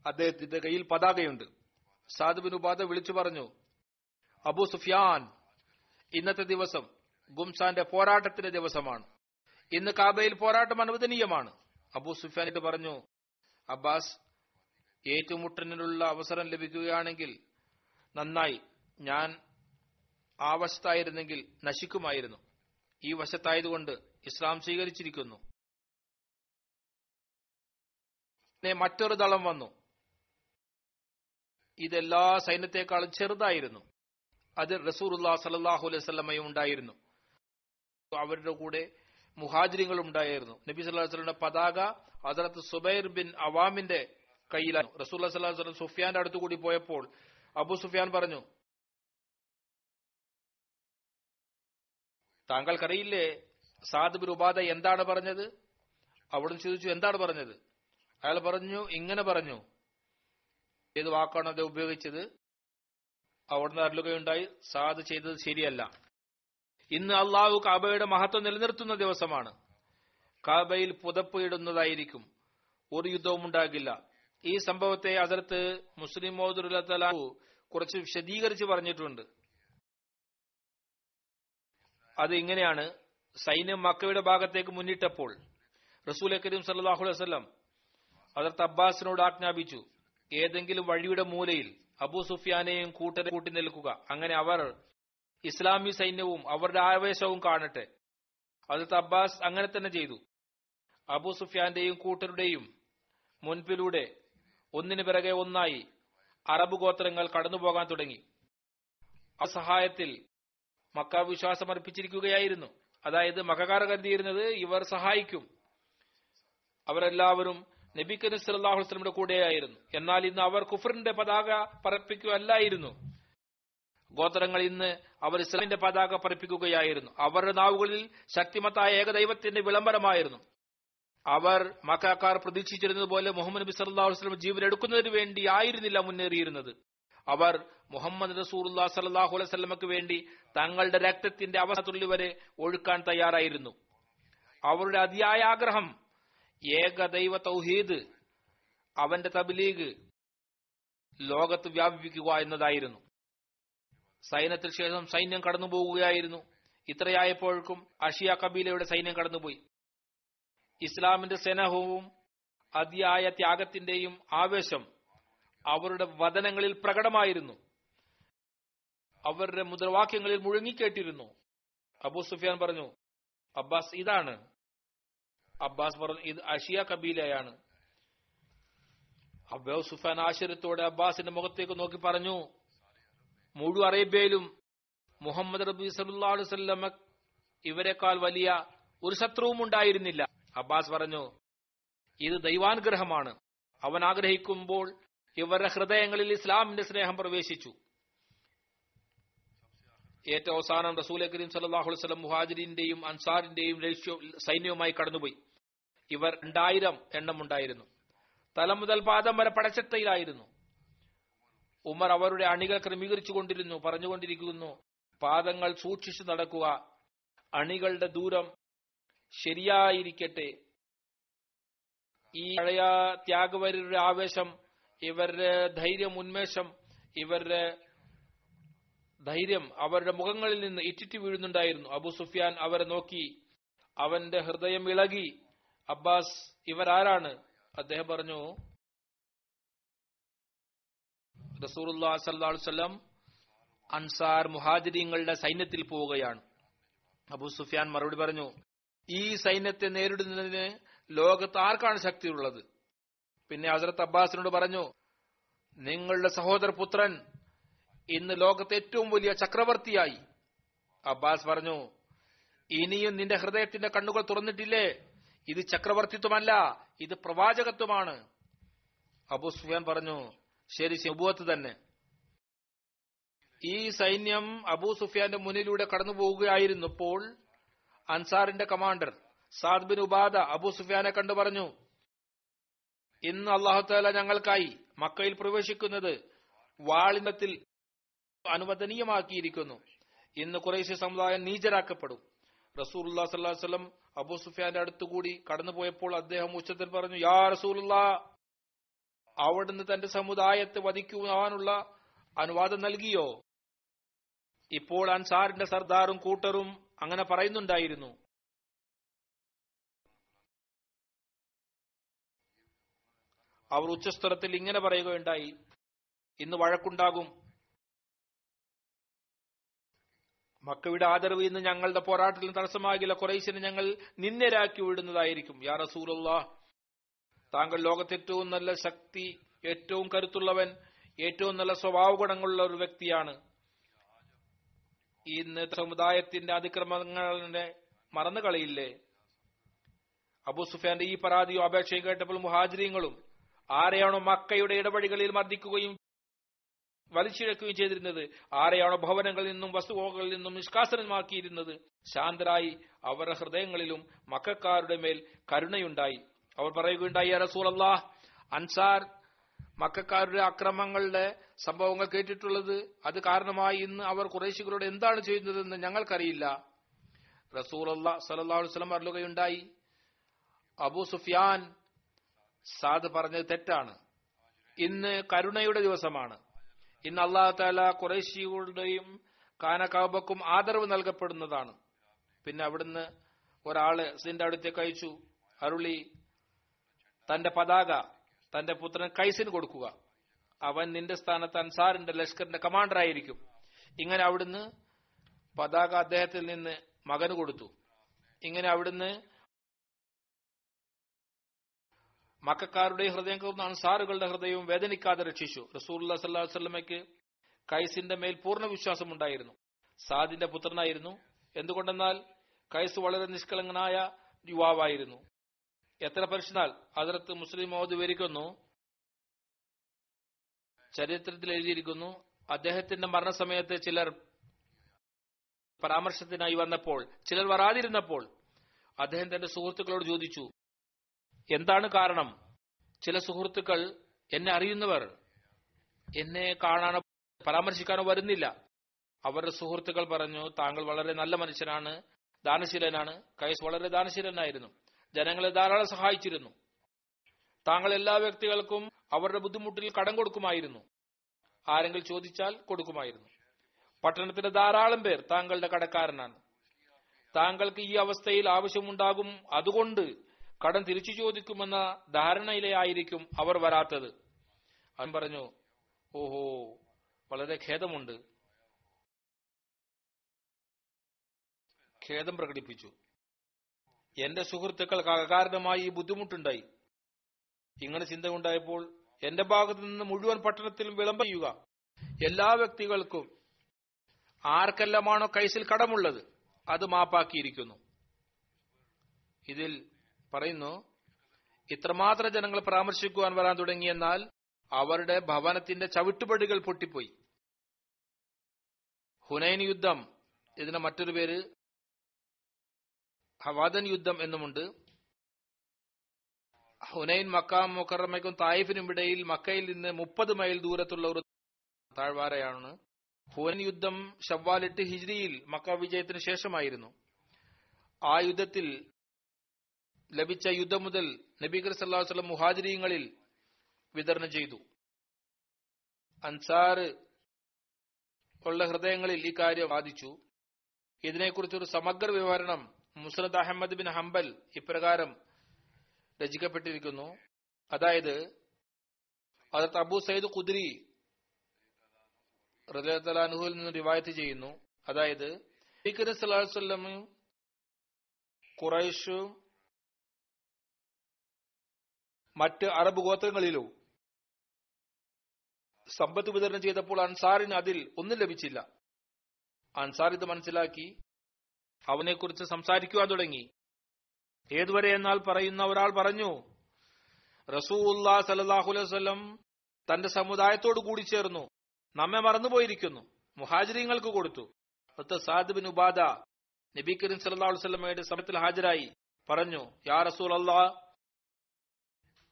അദ്ദേഹത്തിന്റെ കയ്യിൽ പതാകയുണ്ട്. സാദുബിൻ ഉപാധ വിളിച്ചു പറഞ്ഞു അബു സുഫിയാൻ ഇന്നത്തെ ദിവസം ഗുംസാന്റെ പോരാട്ടത്തിന്റെ ദിവസമാണ്. ഇന്ന് കാബയിൽ പോരാട്ടം അനുവദനീയമാണ്. അബൂ ഇത് പറഞ്ഞു അബ്ബാസ് ഏറ്റുമുട്ടലിനുള്ള അവസരം ലഭിക്കുകയാണെങ്കിൽ നന്നായി. ഞാൻ ആ വശത്തായിരുന്നെങ്കിൽ നശിക്കുമായിരുന്നു. ഈ വശത്തായതുകൊണ്ട് ഇസ്ലാം സ്വീകരിച്ചിരിക്കുന്നു. മറ്റൊരു ദളം വന്നു. ഇതെല്ലാ സൈന്യത്തെക്കാളും ചെറുതായിരുന്നു. അത് റസൂർ സലാഹു അലൈഹി സ്വലമയും ഉണ്ടായിരുന്നു. അവരുടെ കൂടെ മുഹാജിരികൾ ഉണ്ടായിരുന്നു നബി വസല്ലമയുടെ പതാക ഹസരത്ത് സുബൈർ ബിൻ അവാമിന്റെ കയ്യിലായിരുന്നു. റസൂൽ സല്ലല്ലാഹു അലൈഹി വസല്ലം സുഫിയാന്റെ അടുത്തുകൂടി പോയപ്പോൾ അബു സുഫിയാൻ പറഞ്ഞു താങ്കൾക്കറിയില്ലേ സാദ് ബിൻ ഉബാദ എന്താണ് പറഞ്ഞത്? അവിടുന്ന് ചോദിച്ചു എന്താണ് പറഞ്ഞത്? അയാൾ പറഞ്ഞു ഇങ്ങനെ പറഞ്ഞു ഏത് വാക്കാണ് അത് ഉപയോഗിച്ചത്? അവിടുന്ന് അറിയുകയുണ്ടായി സാദ് ചെയ്തത് ശരിയല്ല. ഇന്ന് അള്ളാഹു കാബയുടെ മഹത്വം നിലനിർത്തുന്ന ദിവസമാണ്. കാബയിൽ പുതപ്പ് ഇടുന്നതായിരിക്കും. ഒരു യുദ്ധവും ഉണ്ടാകില്ല. ഈ സംഭവത്തെ അതിർത്ത് മുസ്ലിം മോദുലാഹു കുറച്ച് വിശദീകരിച്ച് പറഞ്ഞിട്ടുണ്ട്. അത് ഇങ്ങനെയാണ്. സൈന്യം മക്കയുടെ ഭാഗത്തേക്ക് മുന്നിട്ടപ്പോൾ റസൂൽ കരീം സല്ലാഹു വസല്ലം അതിർത്ത് അബ്ബാസിനോട് ആജ്ഞാപിച്ചു ഏതെങ്കിലും വഴിയുടെ മൂലയിൽ അബൂ സുഫിയാനെയും കൂട്ടരെ കൂട്ടി നിൽക്കുക അങ്ങനെ അവർ ഇസ്ലാമി സൈന്യവും അവരുടെ ആവേശവും കാണട്ടെ. അതിർത്ത് അബ്ബാസ് അങ്ങനെ തന്നെ ചെയ്തു. അബു സുഫിയാന്റെയും കൂട്ടരുടെയും മുൻപിലൂടെ ഒന്നിനു പിറകെ ഒന്നായി അറബ് ഗോത്രങ്ങൾ കടന്നുപോകാൻ തുടങ്ങി. ആ സഹായത്തിൽ മക്ക വിശ്വാസമർപ്പിച്ചിരിക്കുകയായിരുന്നു അതായത് മക്കാർ കരുതിയിരുന്നത് ഇവർ സഹായിക്കും. അവരെല്ലാവരും നബി കരീം കൂടെയായിരുന്നു. എന്നാൽ ഇന്ന് അവർ കുഫറിന്റെ പതാക പറപ്പിക്കുകയല്ലായിരുന്നു. ഗോത്രങ്ങൾ ഇന്ന് അവർ ഇസ്ലാമിന്റെ പതാക പറപ്പിക്കുകയായിരുന്നു. അവരുടെ നാവുകളിൽ ശക്തിമത്തായ ഏകദൈവത്തിന്റെ വിളംബരമായിരുന്നു. അവർ മക്കാക്കാർ പ്രതീക്ഷിച്ചിരുന്നത് പോലെ മുഹമ്മദ് നബി അലൈഹി വസല്ലം ജീവൻ എടുക്കുന്നതിന് വേണ്ടി ആയിരുന്നില്ല മുന്നേറിയിരുന്നത്. അവർ മുഹമ്മദ് റസൂലുള്ളാഹി സല്ലാഹു അലൈഹി വസല്ലമക്ക് വേണ്ടി തങ്ങളുടെ രക്തത്തിന്റെ അവസരത്തുള്ളി വരെ ഒഴുക്കാൻ തയ്യാറായിരുന്നു. അവരുടെ അതിയായ ആഗ്രഹം ഏകദൈവ തൗഹീദ് അവന്റെ തബ്ലീഗ് ലോകത്ത് വ്യാപിപ്പിക്കുക എന്നതായിരുന്നു. സൈന്യത്തിന് ശേഷം സൈന്യം കടന്നു പോവുകയായിരുന്നു. ഇത്രയായപ്പോഴേക്കും അഷിയ കബീലയുടെ സൈന്യം കടന്നുപോയി. ഇസ്ലാമിന്റെ സ്നേഹവും അതിയായ ത്യാഗത്തിന്റെയും ആവേശം അവരുടെ വതനങ്ങളിൽ പ്രകടമായിരുന്നു. അവരുടെ മുദ്രാവാക്യങ്ങളിൽ മുഴങ്ങിക്കേട്ടിരുന്നു. അബൂ സുഫിയാൻ പറഞ്ഞു അബ്ബാസ് ഇതാണ്. അബ്ബാസ് പറഞ്ഞു ഇത് അഷിയ കബീലയാണ്. അബ്ബാസ് സുഫാൻ ആശ്ചര്യത്തോടെ അബ്ബാസിന്റെ മുഖത്തേക്ക് നോക്കി പറഞ്ഞു മുഴു അറേബ്യയിലും മുഹമ്മദ് റബി വസല്ലമ ഇവരെക്കാൾ വലിയ ഒരു ശത്രുവും ഉണ്ടായിരുന്നില്ല. അബ്ബാസ് പറഞ്ഞു ഇത് ദൈവാനുഗ്രഹമാണ്. അവൻ ആഗ്രഹിക്കുമ്പോൾ ഇവരുടെ ഹൃദയങ്ങളിൽ ഇസ്ലാമിന്റെ സ്നേഹം പ്രവേശിച്ചു. ഏറ്റവും അവസാനം റസൂൽ കരീം സല്ലാഹുലം വസല്ലം മുഹാജിരിന്റെയും അൻസാറിന്റെയും സൈന്യവുമായി കടന്നുപോയി. ഇവർ രണ്ടായിരം എണ്ണമുണ്ടായിരുന്നു തല മുതൽ പാദം വരെ പടച്ചട്ടയിലായിരുന്നു. ഉമർ അവരുടെ അണികൾ ക്രമീകരിച്ചു കൊണ്ടിരുന്നു പറഞ്ഞുകൊണ്ടിരിക്കുന്നു പാദങ്ങൾ സൂക്ഷിച്ചു നടക്കുക. അണികളുടെ ദൂരം ശരിയായിരിക്കട്ടെ. ഈ പഴയ ത്യാഗവരുടെ ആവേശം ഇവരുടെ ധൈര്യം ഉന്മേഷം ഇവരുടെ ധൈര്യം അവരുടെ മുഖങ്ങളിൽ നിന്ന് ഇറ്റിറ്റ് വീഴുന്നുണ്ടായിരുന്നു. അബു സുഫിയാൻ അവരെ നോക്കി അവന്റെ ഹൃദയം ഇളകി. അബ്ബാസ് ഇവരാരാണ്? അദ്ദേഹം പറഞ്ഞു റസൂറുല്ലാ വസല്ലം അൻസാർ മുഹാജിരിങ്ങളുടെ സൈന്യത്തിൽ പോവുകയാണ്. അബു സുഫിയാൻ മറുപടി പറഞ്ഞു ഈ സൈന്യത്തെ നേരിടുന്നതിന് ലോകത്ത് ആർക്കാണ് ശക്തിയുള്ളത്? പിന്നെ ഹസരത്ത് അബ്ബാസിനോട് പറഞ്ഞു നിങ്ങളുടെ സഹോദരപുത്രൻ ഇന്ന് ലോകത്തെ ഏറ്റവും വലിയ ചക്രവർത്തിയായി. അബ്ബാസ് പറഞ്ഞു ഇനിയും നിന്റെ ഹൃദയത്തിന്റെ കണ്ണുകൾ തുറന്നിട്ടില്ലേ? ഇത് ചക്രവർത്തിത്വമല്ല ഇത് പ്രവാചകത്വമാണ്. അബു സുഫിയാൻ പറഞ്ഞു ശരി ശബുവത്ത് തന്നെ. ഈ സൈന്യം അബൂ സുഫിയാന്റെ മുന്നിലൂടെ കടന്നു പോവുകയായിരുന്നപ്പോൾ അൻസാറിന്റെ commander Saad bin Ubada Abu സുഫിയാനെ കണ്ടു പറഞ്ഞു ഇന്ന് അള്ളാഹുത്താല ഞങ്ങൾക്കായി മക്കയിൽ പ്രവേശിക്കുന്നത് വാളിനത്തിൽ അനുവദനീയമാക്കിയിരിക്കുന്നു. ഇന്ന് കുറേശ്യ സമുദായം നീചരാക്കപ്പെടും. റസൂൽ അള്ളാഹു വസല്ലം അബൂ സുഫിയാന്റെ അടുത്തുകൂടി കടന്നുപോയപ്പോൾ അദ്ദേഹം ഉച്ചത്തിൽ പറഞ്ഞു യാ റസൂലുള്ള അവിടുന്ന് തന്റെ സമുദായത്തെ വധിക്കുവാനുള്ള അനുവാദം നൽകിയോ? ഇപ്പോൾ അൻസാറിന്റെ സർദാറും കൂട്ടറും അങ്ങനെ പറയുന്നുണ്ടായിരുന്നു. അവർ ഉച്ചസ്ഥലത്തിൽ ഇങ്ങനെ പറയുകയുണ്ടായി ഇന്ന് വഴക്കുണ്ടാകും. മക്കയുടെ ആദരവ് ഇന്ന് ഞങ്ങളുടെ പോരാട്ടത്തിൽ തടസ്സമാകില്ല. കുറേശ്ശിനെ ഞങ്ങൾ നിന്നരാക്കി വിടുന്നതായിരിക്കും. യാ റസൂലുള്ള താങ്കൾ ലോകത്തെ ഏറ്റവും നല്ല ശക്തി ഏറ്റവും കരുത്തുള്ളവൻ ഏറ്റവും നല്ല സ്വഭാവ ഗുണങ്ങളുള്ള ഒരു വ്യക്തിയാണ്. ഇന്ന് സമുദായത്തിന്റെ അതിക്രമങ്ങളെ മറന്നു കളയില്ലേ അബൂ സുഫിയാന്റെ ഈ പരാതിയോ അപേക്ഷയും കേട്ടപ്പോൾ മുഹാജിരിങ്ങളും ആരെയാണോ മക്കയുടെ ഇടപെടികളിൽ മർദ്ദിക്കുകയും വലിച്ചിഴക്കുകയും ചെയ്തിരുന്നത് ആരെയാണോ ഭവനങ്ങളിൽ നിന്നും വസ്തുവകകളിൽ നിന്നും നിഷ്കാസനമാക്കിയിരുന്നത് ശാന്തരായി അവരുടെ ഹൃദയങ്ങളിലും മക്കാരുടെ മേൽ കരുണയുണ്ടായി. അവർ പറയുകയുണ്ടായി "യാ അള്ളാഹ് അൻസാർ മക്കാരുടെ അക്രമങ്ങളുടെ സംഭവങ്ങൾ കേട്ടിട്ടുള്ളത് അത് കാരണമായി ഇന്ന് അവർ കുറേശികളോട് എന്താണ് ചെയ്യുന്നതെന്ന് ഞങ്ങൾക്കറിയില്ല. റസൂൽ സലഹ് വസ്ലം അറിയുകയുണ്ടായി അബൂ സുഫിയാൻ സാദ് പറഞ്ഞത് തെറ്റാണ്. ഇന്ന് കരുണയുടെ ദിവസമാണ്. ഇന്ന് അള്ളാഹു താല കുറേശികളുടെയും കാനകാബക്കും ആദരവ് നൽകപ്പെടുന്നതാണ്. പിന്നെ അവിടുന്ന് ഒരാൾ സിന്റെ അടുത്തേക്ക് അയച്ചു അരുളി തന്റെ പതാക തന്റെ പുത്രൻ കൈസിന് കൊടുക്കുക. അവൻ നിന്റെ സ്ഥാനത്ത് അൻസാറിന്റെ ലഷ്കറിന്റെ കമാൻഡർ ആയിരിക്കും. ഇങ്ങനെ അവിടുന്ന് പതാക അദ്ദേഹത്തിൽ നിന്ന് മകന് കൊടുത്തു. ഇങ്ങനെ അവിടുന്ന് മക്കാരുടെ ഹൃദയം കവർന്ന അൻസാറുകളുടെ ഹൃദയവും വേദനിക്കാതെ രക്ഷിച്ചു. റസൂല്ലാ സല്ലാഹു കൈസിന്റെ മേൽ പൂർണ വിശ്വാസം ഉണ്ടായിരുന്നു. സാദിന്റെ പുത്രനായിരുന്നു. എന്തുകൊണ്ടെന്നാൽ കൈസ് വളരെ നിഷ്കളങ്കനായ യുവാവായിരുന്നു. എത്ര പരിശുനാൽ അതിർത്ത് മുസ്ലിം മോദ് വിവരിക്കുന്നു. ചരിത്രത്തിൽ എഴുതിയിരിക്കുന്നു. അദ്ദേഹത്തിന്റെ മരണസമയത്ത് ചിലർ പരാമർശത്തിനായി വന്നപ്പോൾ ചിലർ വരാതിരുന്നപ്പോൾ അദ്ദേഹം തന്റെ സുഹൃത്തുക്കളോട് ചോദിച്ചു എന്താണ് കാരണം? ചില സുഹൃത്തുക്കൾ എന്നെ അറിയുന്നവർ എന്നെ കാണാനോ പരാമർശിക്കാനോ വരുന്നില്ല. അവരുടെ സുഹൃത്തുക്കൾ പറഞ്ഞു താങ്കൾ വളരെ നല്ല മനുഷ്യനാണ് ദാനശീലനാണ്. കൈസ് വളരെ ദാനശീലനായിരുന്നു. ജനങ്ങളെ ധാരാളം സഹായിച്ചിരുന്നു. താങ്കൾ എല്ലാ വ്യക്തികൾക്കും അവരുടെ ബുദ്ധിമുട്ടിൽ കടം കൊടുക്കുമായിരുന്നു. ആരെങ്കിലും ചോദിച്ചാൽ കൊടുക്കുമായിരുന്നു. പട്ടണത്തിലെ ധാരാളം പേർ താങ്കളുടെ കടക്കാരനാണ്. താങ്കൾക്ക് ഈ അവസ്ഥയിൽ ആവശ്യമുണ്ടാകും അതുകൊണ്ട് കടം തിരിച്ചു ചോദിക്കുമെന്ന ധാരണയിലായിരിക്കും അവർ വരാത്തത്. അവൻ പറഞ്ഞു ഓഹോ വളരെ ഖേദമുണ്ട്. ഖേദം പ്രകടിപ്പിച്ചു. എന്റെ സുഹൃത്തുക്കൾക്ക് അകാരണമായി ഈ ബുദ്ധിമുട്ടുണ്ടായി. ഇങ്ങനെ ചിന്ത ഉണ്ടായപ്പോൾ എന്റെ ഭാഗത്തു നിന്ന് മുഴുവൻ പട്ടണത്തിലും വിളംബരം ചെയ്യുക. എല്ലാ വ്യക്തികൾക്കും ആർക്കെല്ലാമാണോ കൈസിൽ കടമുള്ളത് അത് മാപ്പാക്കിയിരിക്കുന്നു. ഇതിൽ പറയുന്നു ഇത്രമാത്രം ജനങ്ങൾ പരാമർശിക്കുവാൻ വരാൻ തുടങ്ങിയെന്നാൽ അവരുടെ ഭവനത്തിന്റെ ചവിട്ടുപടികൾ പൊട്ടിപ്പോയി. ഹുനൈൻ യുദ്ധം ഇതിന് മറ്റൊരു പേര് ഹവാദൻ യുദ്ധം എന്നുമുണ്ട്. ഹുനൈൻ മക്ക മുക്കറമയ്ക്കും തായിഫിനും ഇടയിൽ മക്കയിൽ നിന്ന് മുപ്പത് മൈൽ ദൂരത്തുള്ള ഒരു താഴ്വാരയാണ്. ഹുനൈൻ യുദ്ധം ഷവ്വാലിട്ട് ഹിജ്രിയിൽ മക്ക വിജയത്തിന് ശേഷമായിരുന്നു. ആ യുദ്ധത്തിൽ ലഭിച്ച യുദ്ധം മുതൽ നബീഖർ സല്ലാഹു വസ്ലം മുഹാജിരിയങ്ങളിൽ വിതരണം ചെയ്തു. അൻസാർ ഉള്ള ഹൃദയങ്ങളിൽ ഈ കാര്യം ബാധിച്ചു ഇതിനെക്കുറിച്ചൊരു സമഗ്ര വിവരണം മുസ്നദ് അഹമ്മദ് ബിൻ ഹംബൽ ഇപ്രകാരം രചിക്കപ്പെട്ടിരിക്കുന്നു. അതായത് അതത് അബു സയ്യിദ് കുദ്രി റദുൽ നിന്ന് റിവായത്ത് ചെയ്യുന്നു. അതായത് സല്ലാഹുവല്ലമും ഖുറൈഷും മറ്റ് അറബ് ഗോത്രങ്ങളിലും സമ്പത്ത് വിതരണം ചെയ്തപ്പോൾ അൻസാറിന് അതിൽ ഒന്നും ലഭിച്ചില്ല. അൻസാർ ഇത് മനസ്സിലാക്കി അവനെക്കുറിച്ച് സംസാരിക്കുവാൻ തുടങ്ങി. ഏതുവരെ എന്നാൽ പറയുന്ന ഒരാൾ പറഞ്ഞു റസൂല്ലാ സലാഹു അലൈഹി വസ്ലം തന്റെ സമുദായത്തോട് കൂടി ചേർന്നു. നമ്മെ മറന്നുപോയിരിക്കുന്നു. മുഹാജിരിങ്ങൾക്ക് കൊടുത്തു. പത്ത് സാദ് ഉബാദ നബി കരീം സല്ലാ വസ്ലമയുടെ സമയത്തിൽ ഹാജരായി. പറഞ്ഞു യാ റസൂൽ അള്ളാ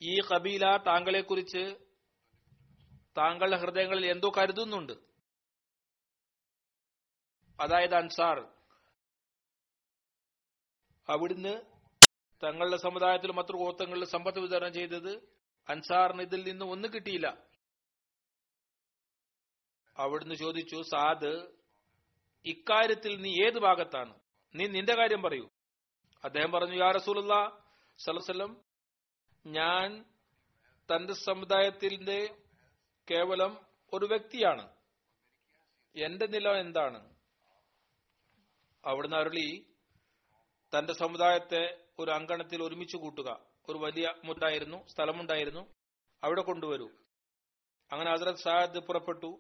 ഈ കബീല താങ്കളെക്കുറിച്ച് താങ്കളുടെ ഹൃദയങ്ങളിൽ എന്തോ കരുതുന്നുണ്ട്. അതായത് അൻസാർ അവിടുന്ന് തങ്ങളുടെ സമുദായത്തിലും മറ്റു ഗോത്രങ്ങളിലും സമ്പത്ത് വിതരണം ചെയ്തത് അൻസാറിന് ഇതിൽ നിന്ന് ഒന്നും കിട്ടിയില്ല. അവിടുന്ന് ചോദിച്ചു സാദ് ഇക്കാര്യത്തിൽ നീ ഏത് ഭാഗത്താണ്? നീ നിന്റെ കാര്യം പറയൂ. അദ്ദേഹം പറഞ്ഞു യാ റസൂലുള്ള സലസലം ഞാൻ തന്റെ സമുദായത്തിന്റെ കേവലം ഒരു വ്യക്തിയാണ്. എന്റെ നില എന്താണ്? അവിടുന്ന് അരുളി തന്റെ സമുദായത്തെ ഒരു അങ്കണത്തിൽ ഒരുമിച്ച് കൂട്ടുക. ഒരു വലിയ മുറ്റായിരുന്നു സ്ഥലമുണ്ടായിരുന്നു. അവിടെ കൊണ്ടുവരൂ. അങ്ങനെ ഹസരത് സാദ് പുറപ്പെട്ടു.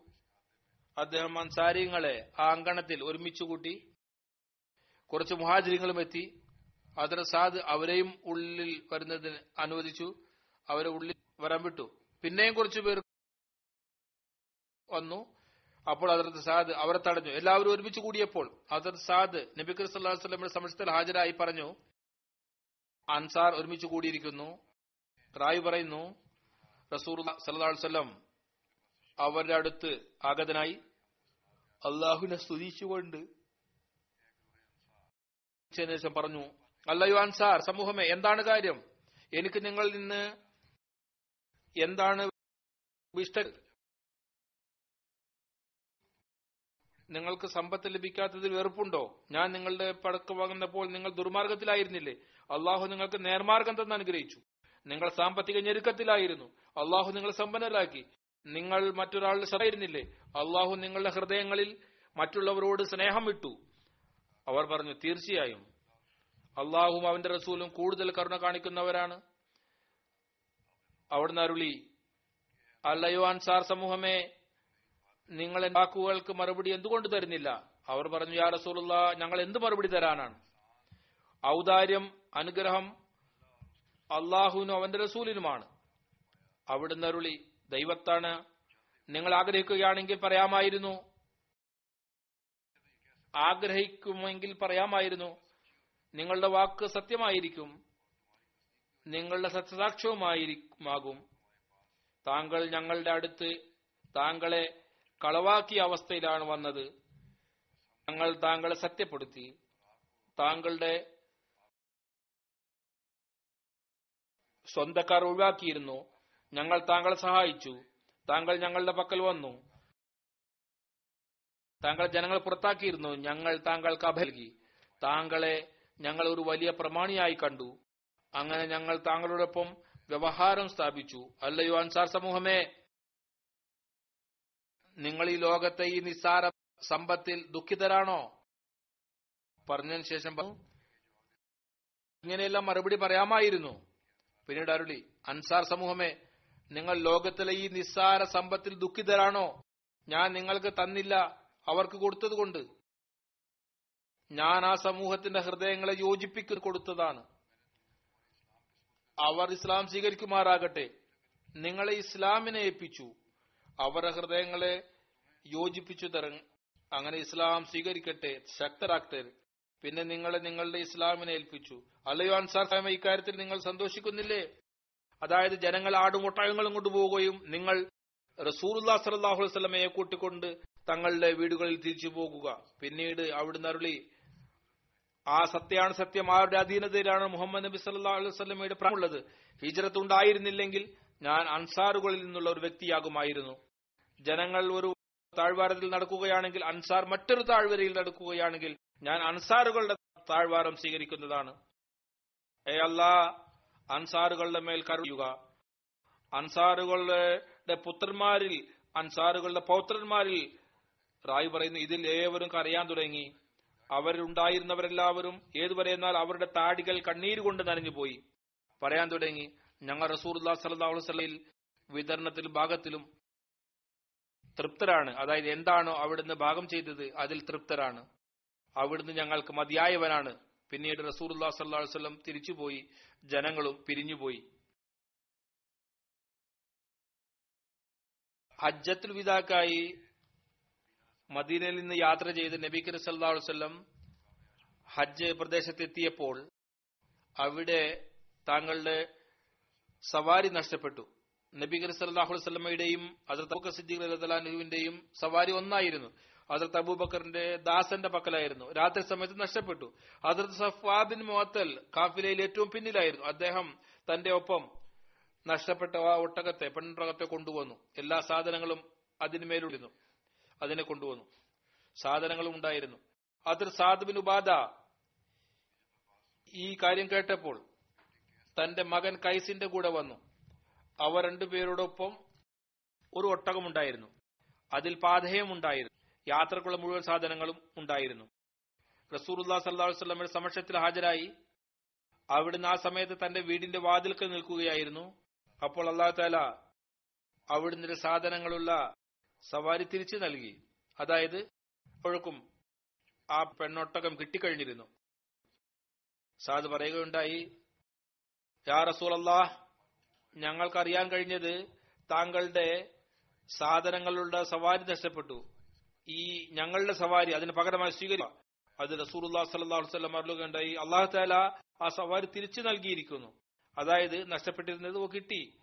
അദ്ദേഹം അൻസാരിങ്ങളെ ആ അങ്കണത്തിൽ ഒരുമിച്ച് കൂട്ടി. കുറച്ച് മുഹാജിരിങ്ങളും എത്തി. ഹസരത് സാദ് അവരെയും ഉള്ളിൽ വരുന്നതിന് അനുവദിച്ചു. അവരെ ഉള്ളിൽ വരാൻ വിട്ടു. പിന്നെയും കുറച്ചു പേർ വന്നു. അപ്പോൾ അതിർത്ത് സാദ് അവരെ തടഞ്ഞു. എല്ലാവരും ഒരുമിച്ച് കൂടിയപ്പോൾ അതിർത്ത് സാദ് നബി അലൈഹി വസല്ലമയുടെ സമക്ഷത്തിൽ ഹാജരായി പറഞ്ഞു അൻസാർ ഒരുമിച്ച് കൂടിയിരിക്കുന്നു. റായി പറയുന്നു റസൂർ സല്ലാസ്വല്ലം അവരുടെ അടുത്ത് ആഗതനായി. അള്ളാഹുവിനെ സ്തുതിച്ചുകൊണ്ട് ശേഷം പറഞ്ഞു അല്ലയോ അൻസാർ സമൂഹമേ എന്താണ് കാര്യം? എനിക്ക് നിങ്ങളിൽ നിന്ന് എന്താണ് ഇഷ്ട നിങ്ങൾക്ക് സമ്പത്ത് ലഭിക്കാത്തതിൽ വെറുപ്പുണ്ടോ? ഞാൻ നിങ്ങളുടെ പടക്ക് വാങ്ങുന്നപ്പോൾ നിങ്ങൾ ദുർമാർഗത്തിലായിരുന്നില്ലേ? അള്ളാഹു നിങ്ങൾക്ക് നേർമാർഗം തന്നെ അനുഗ്രഹിച്ചു. നിങ്ങൾ സാമ്പത്തിക ഞെരുക്കത്തിലായിരുന്നു. അള്ളാഹു നിങ്ങൾ സമ്പന്നരാക്കി. നിങ്ങൾ മറ്റൊരാളുടെ ശ്രദ്ധയിരുന്നില്ലേ അള്ളാഹു നിങ്ങളുടെ ഹൃദയങ്ങളിൽ മറ്റുള്ളവരോട് സ്നേഹം വിട്ടു. അവർ പറഞ്ഞു തീർച്ചയായും. അള്ളാഹും അവന്റെ റസൂലും കൂടുതൽ കരുണ കാണിക്കുന്നവരാണ്. അവിടുന്ന് അരുളി അല്ലയോ അൻസാർ സമൂഹമേ നിങ്ങൾ വാക്കുകൾക്ക് മറുപടി എന്തുകൊണ്ട് തരുന്നില്ല? അവർ പറഞ്ഞു യാ റസൂലുള്ള ഞങ്ങൾ എന്ത് മറുപടി തരാനാണ്? ഔദാര്യം അനുഗ്രഹം അള്ളാഹുവിനും അവന്റെ റസൂലിനുമാണ്. അവിടുന്ന് അരുളി ദൈവത്താണ്. നിങ്ങൾ ആഗ്രഹിക്കുകയാണെങ്കിൽ പറയാമായിരുന്നു. ആഗ്രഹിക്കുമെങ്കിൽ പറയാമായിരുന്നു. നിങ്ങളുടെ വാക്ക് സത്യമായിരിക്കും. നിങ്ങളുടെ സത്യസാക്ഷ്യവുമായിരിക്കും താങ്കൾ ഞങ്ങളുടെ അടുത്ത് താങ്കളെ കളവാക്കിയ അവസ്ഥയിലാണ് വന്നത്. ഞങ്ങൾ താങ്കളെ സത്യപ്പെടുത്തി. താങ്കളുടെ സ്വന്തക്കാർ ഒഴിവാക്കിയിരുന്നു. ഞങ്ങൾ താങ്കളെ സഹായിച്ചു. താങ്കൾ ഞങ്ങളുടെ പക്കൽ വന്നു. താങ്കൾ ജനങ്ങളെ പുറത്താക്കിയിരുന്നു. ഞങ്ങൾ താങ്കൾക്ക് അഭൽകി താങ്കളെ ഞങ്ങൾ ഒരു വലിയ പ്രമാണിയായി കണ്ടു. അങ്ങനെ ഞങ്ങൾ താങ്കളോടൊപ്പം വ്യവഹാരം സ്ഥാപിച്ചു. അല്ലയോ അൻസാർ സമൂഹമേ നിങ്ങൾ ഈ ലോകത്തെ ഈ നിസ്സാര സമ്പത്തിൽ ദുഃഖിതരാണോ? പറഞ്ഞതിന് ശേഷം പറഞ്ഞു ഇങ്ങനെയെല്ലാം മറുപടി പറയാമായിരുന്നു. പിന്നീട് അരുളി അൻസാർ സമൂഹമേ നിങ്ങൾ ലോകത്തിലെ ഈ നിസ്സാര സമ്പത്തിൽ ദുഃഖിതരാണോ? ഞാൻ നിങ്ങൾക്ക് തന്നില്ല അവർക്ക് കൊടുത്തതുകൊണ്ട്. ഞാൻ ആ സമൂഹത്തിന്റെ ഹൃദയങ്ങളെ യോജിപ്പിക്കു കൊടുത്തതാണ്. അവർ ഇസ്ലാം സ്വീകരിക്കുമാറാകട്ടെ നിങ്ങളെ ഇസ്ലാമിനെ ഏൽപ്പിച്ചു. അവരുടെ ഹൃദയങ്ങളെ യോജിപ്പിച്ചു തര അങ്ങനെ ഇസ്ലാം സ്വീകരിക്കട്ടെ ശക്തരാക്തർ പിന്നെ നിങ്ങളെ നിങ്ങളുടെ ഇസ്ലാമിനെ ഏൽപ്പിച്ചു. അല്ലയോ അൻസാർ സാഹിബ് ഇക്കാര്യത്തിൽ നിങ്ങൾ സന്തോഷിക്കുന്നില്ലേ? അതായത് ജനങ്ങൾ ആടും ഒട്ടകങ്ങളും കൊണ്ടുപോവുകയും നിങ്ങൾ റസൂർല്ലാ സലാഹു വസ്ലമയെ കൂട്ടിക്കൊണ്ട് തങ്ങളുടെ വീടുകളിൽ തിരിച്ചു പോകുക. പിന്നീട് അവിടുന്ന് അരുളി ആ സത്യമാണ് സത്യം. ആരുടെ അധീനതയിലാണ് മുഹമ്മദ് നബി സല്ലാ അലൈഹി സ്വലമയുടെ പ്രായമുള്ളത് ഹിജറത്ത് ഉണ്ടായിരുന്നില്ലെങ്കിൽ ഞാൻ അൻസാറുകളിൽ നിന്നുള്ള ഒരു വ്യക്തിയാകുമായിരുന്നു. ജനങ്ങൾ ഒരു താഴ്വാരത്തിൽ നടക്കുകയാണെങ്കിൽ അൻസാർ മറ്റൊരു താഴ്വരയിൽ നടക്കുകയാണെങ്കിൽ ഞാൻ അൻസാറുകളുടെ താഴ്വാരം സ്വീകരിക്കുന്നതാണ്. ഏ അല്ലാ അൻസാറുകളുടെ മേൽ കരുയുക അൻസാറുകളുടെ പുത്രന്മാരിൽ അൻസാറുകളുടെ പൗത്രന്മാരിൽ റായ് പറയുന്നു ഇതിൽ ഏവരും കരയാൻ തുടങ്ങി. അവരുണ്ടായിരുന്നവരെല്ലാവരും ഏതുവരെ എന്നാൽ അവരുടെ താടികൾ കണ്ണീര് കൊണ്ട് നനഞ്ഞുപോയി. പറയാൻ തുടങ്ങി. ഞങ്ങൾ റസൂർ സലഹുലി വിതരണത്തിൽ ഭാഗത്തിലും തൃപ്തരാണ്. അതായത് എന്താണോ അവിടുന്ന് ഭാഗം ചെയ്തത് അതിൽ തൃപ്തരാണ്. അവിടുന്ന് ഞങ്ങൾക്ക് മതിയായവനാണ്. പിന്നീട് റസൂർ സല്ലാ വല്ലം തിരിച്ചുപോയി ജനങ്ങളും പിരിഞ്ഞുപോയി. ഹജ്ജത്തുൽ വിദാക്കായി മദീനയിൽ നിന്ന് യാത്ര ചെയ്ത് നബി കരി സല്ലാ വല്ലം ഹജ്ജ് പ്രദേശത്തെത്തിയപ്പോൾ അവിടെ താങ്കളുടെ സവാരി നഷ്ടപ്പെട്ടു. നബി കരി സല്ലാഹു വല്ലമയുടെയും അതിർത്തബുക്ക് സിദ്ദീഖ് അലഹുവിന്റെയും സവാരി ഒന്നായിരുന്നു. ഹസരത്ത് അബൂബക്കറിന്റെ ദാസന്റെ പക്കലായിരുന്നു. രാത്രി സമയത്ത് നഷ്ടപ്പെട്ടു. ഹസരത്ത് സഫാബിൻ മുഅത്തൽ കാഫിലയിൽ ഏറ്റവും പിന്നിലായിരുന്നു. അദ്ദേഹം തന്റെ ഒപ്പം നഷ്ടപ്പെട്ട ആ ഒട്ടകത്തെ പെണ്ണൊട്ടകത്തെ കൊണ്ടുവന്നു. എല്ലാ സാധനങ്ങളും അതിന്മേലിരുന്നു അതിനെ കൊണ്ടുവന്നു. സാധനങ്ങളും ഉണ്ടായിരുന്നു. അതിർ സാദ് ബിൻ ഉബാദ ഈ കാര്യം കേട്ടപ്പോൾ തന്റെ മകൻ കൈസിന്റെ കൂടെ വന്നു. അവർ രണ്ടുപേരോടൊപ്പം ഒരു ഒട്ടകമുണ്ടായിരുന്നു. അതിൽ പാതയും ഉണ്ടായിരുന്നു. യാത്രക്കുള്ള മുഴുവൻ സാധനങ്ങളും ഉണ്ടായിരുന്നു. റസൂറുല്ലാ സല്ലാഹു സമക്ഷത്തിൽ ഹാജരായി. അവിടുന്ന് ആ സമയത്ത് തന്റെ വീടിന്റെ വാതിൽക്കൽ നിൽക്കുകയായിരുന്നു. അപ്പോൾ അള്ളാഹു താല അവിടുന്ന് സാധനങ്ങളുള്ള സവാരി തിരിച്ചു നൽകി. അതായത് ഇപ്പോഴും ആ പെണ്ണൊട്ടകം കിട്ടിക്കഴിഞ്ഞിരുന്നു. സാദ് പറയുകയുണ്ടായി യാ അള്ളാഹ് ഞങ്ങൾക്കറിയാൻ കഴിഞ്ഞത് താങ്കളുടെ സാധനങ്ങളുടെ സവാരി നഷ്ടപ്പെട്ടു. ഈ ഞങ്ങളുടെ സവാരി അതിന് പകരമായി സ്വീകരിക്കുക. അത് റസൂർല്ലാ സല്ലാഹു വസ്ലം അറിയുകയുണ്ടായി അള്ളാഹു താല ആ സവാരി തിരിച്ചു നൽകിയിരിക്കുന്നു. അതായത് നഷ്ടപ്പെട്ടിരുന്നത് കിട്ടി.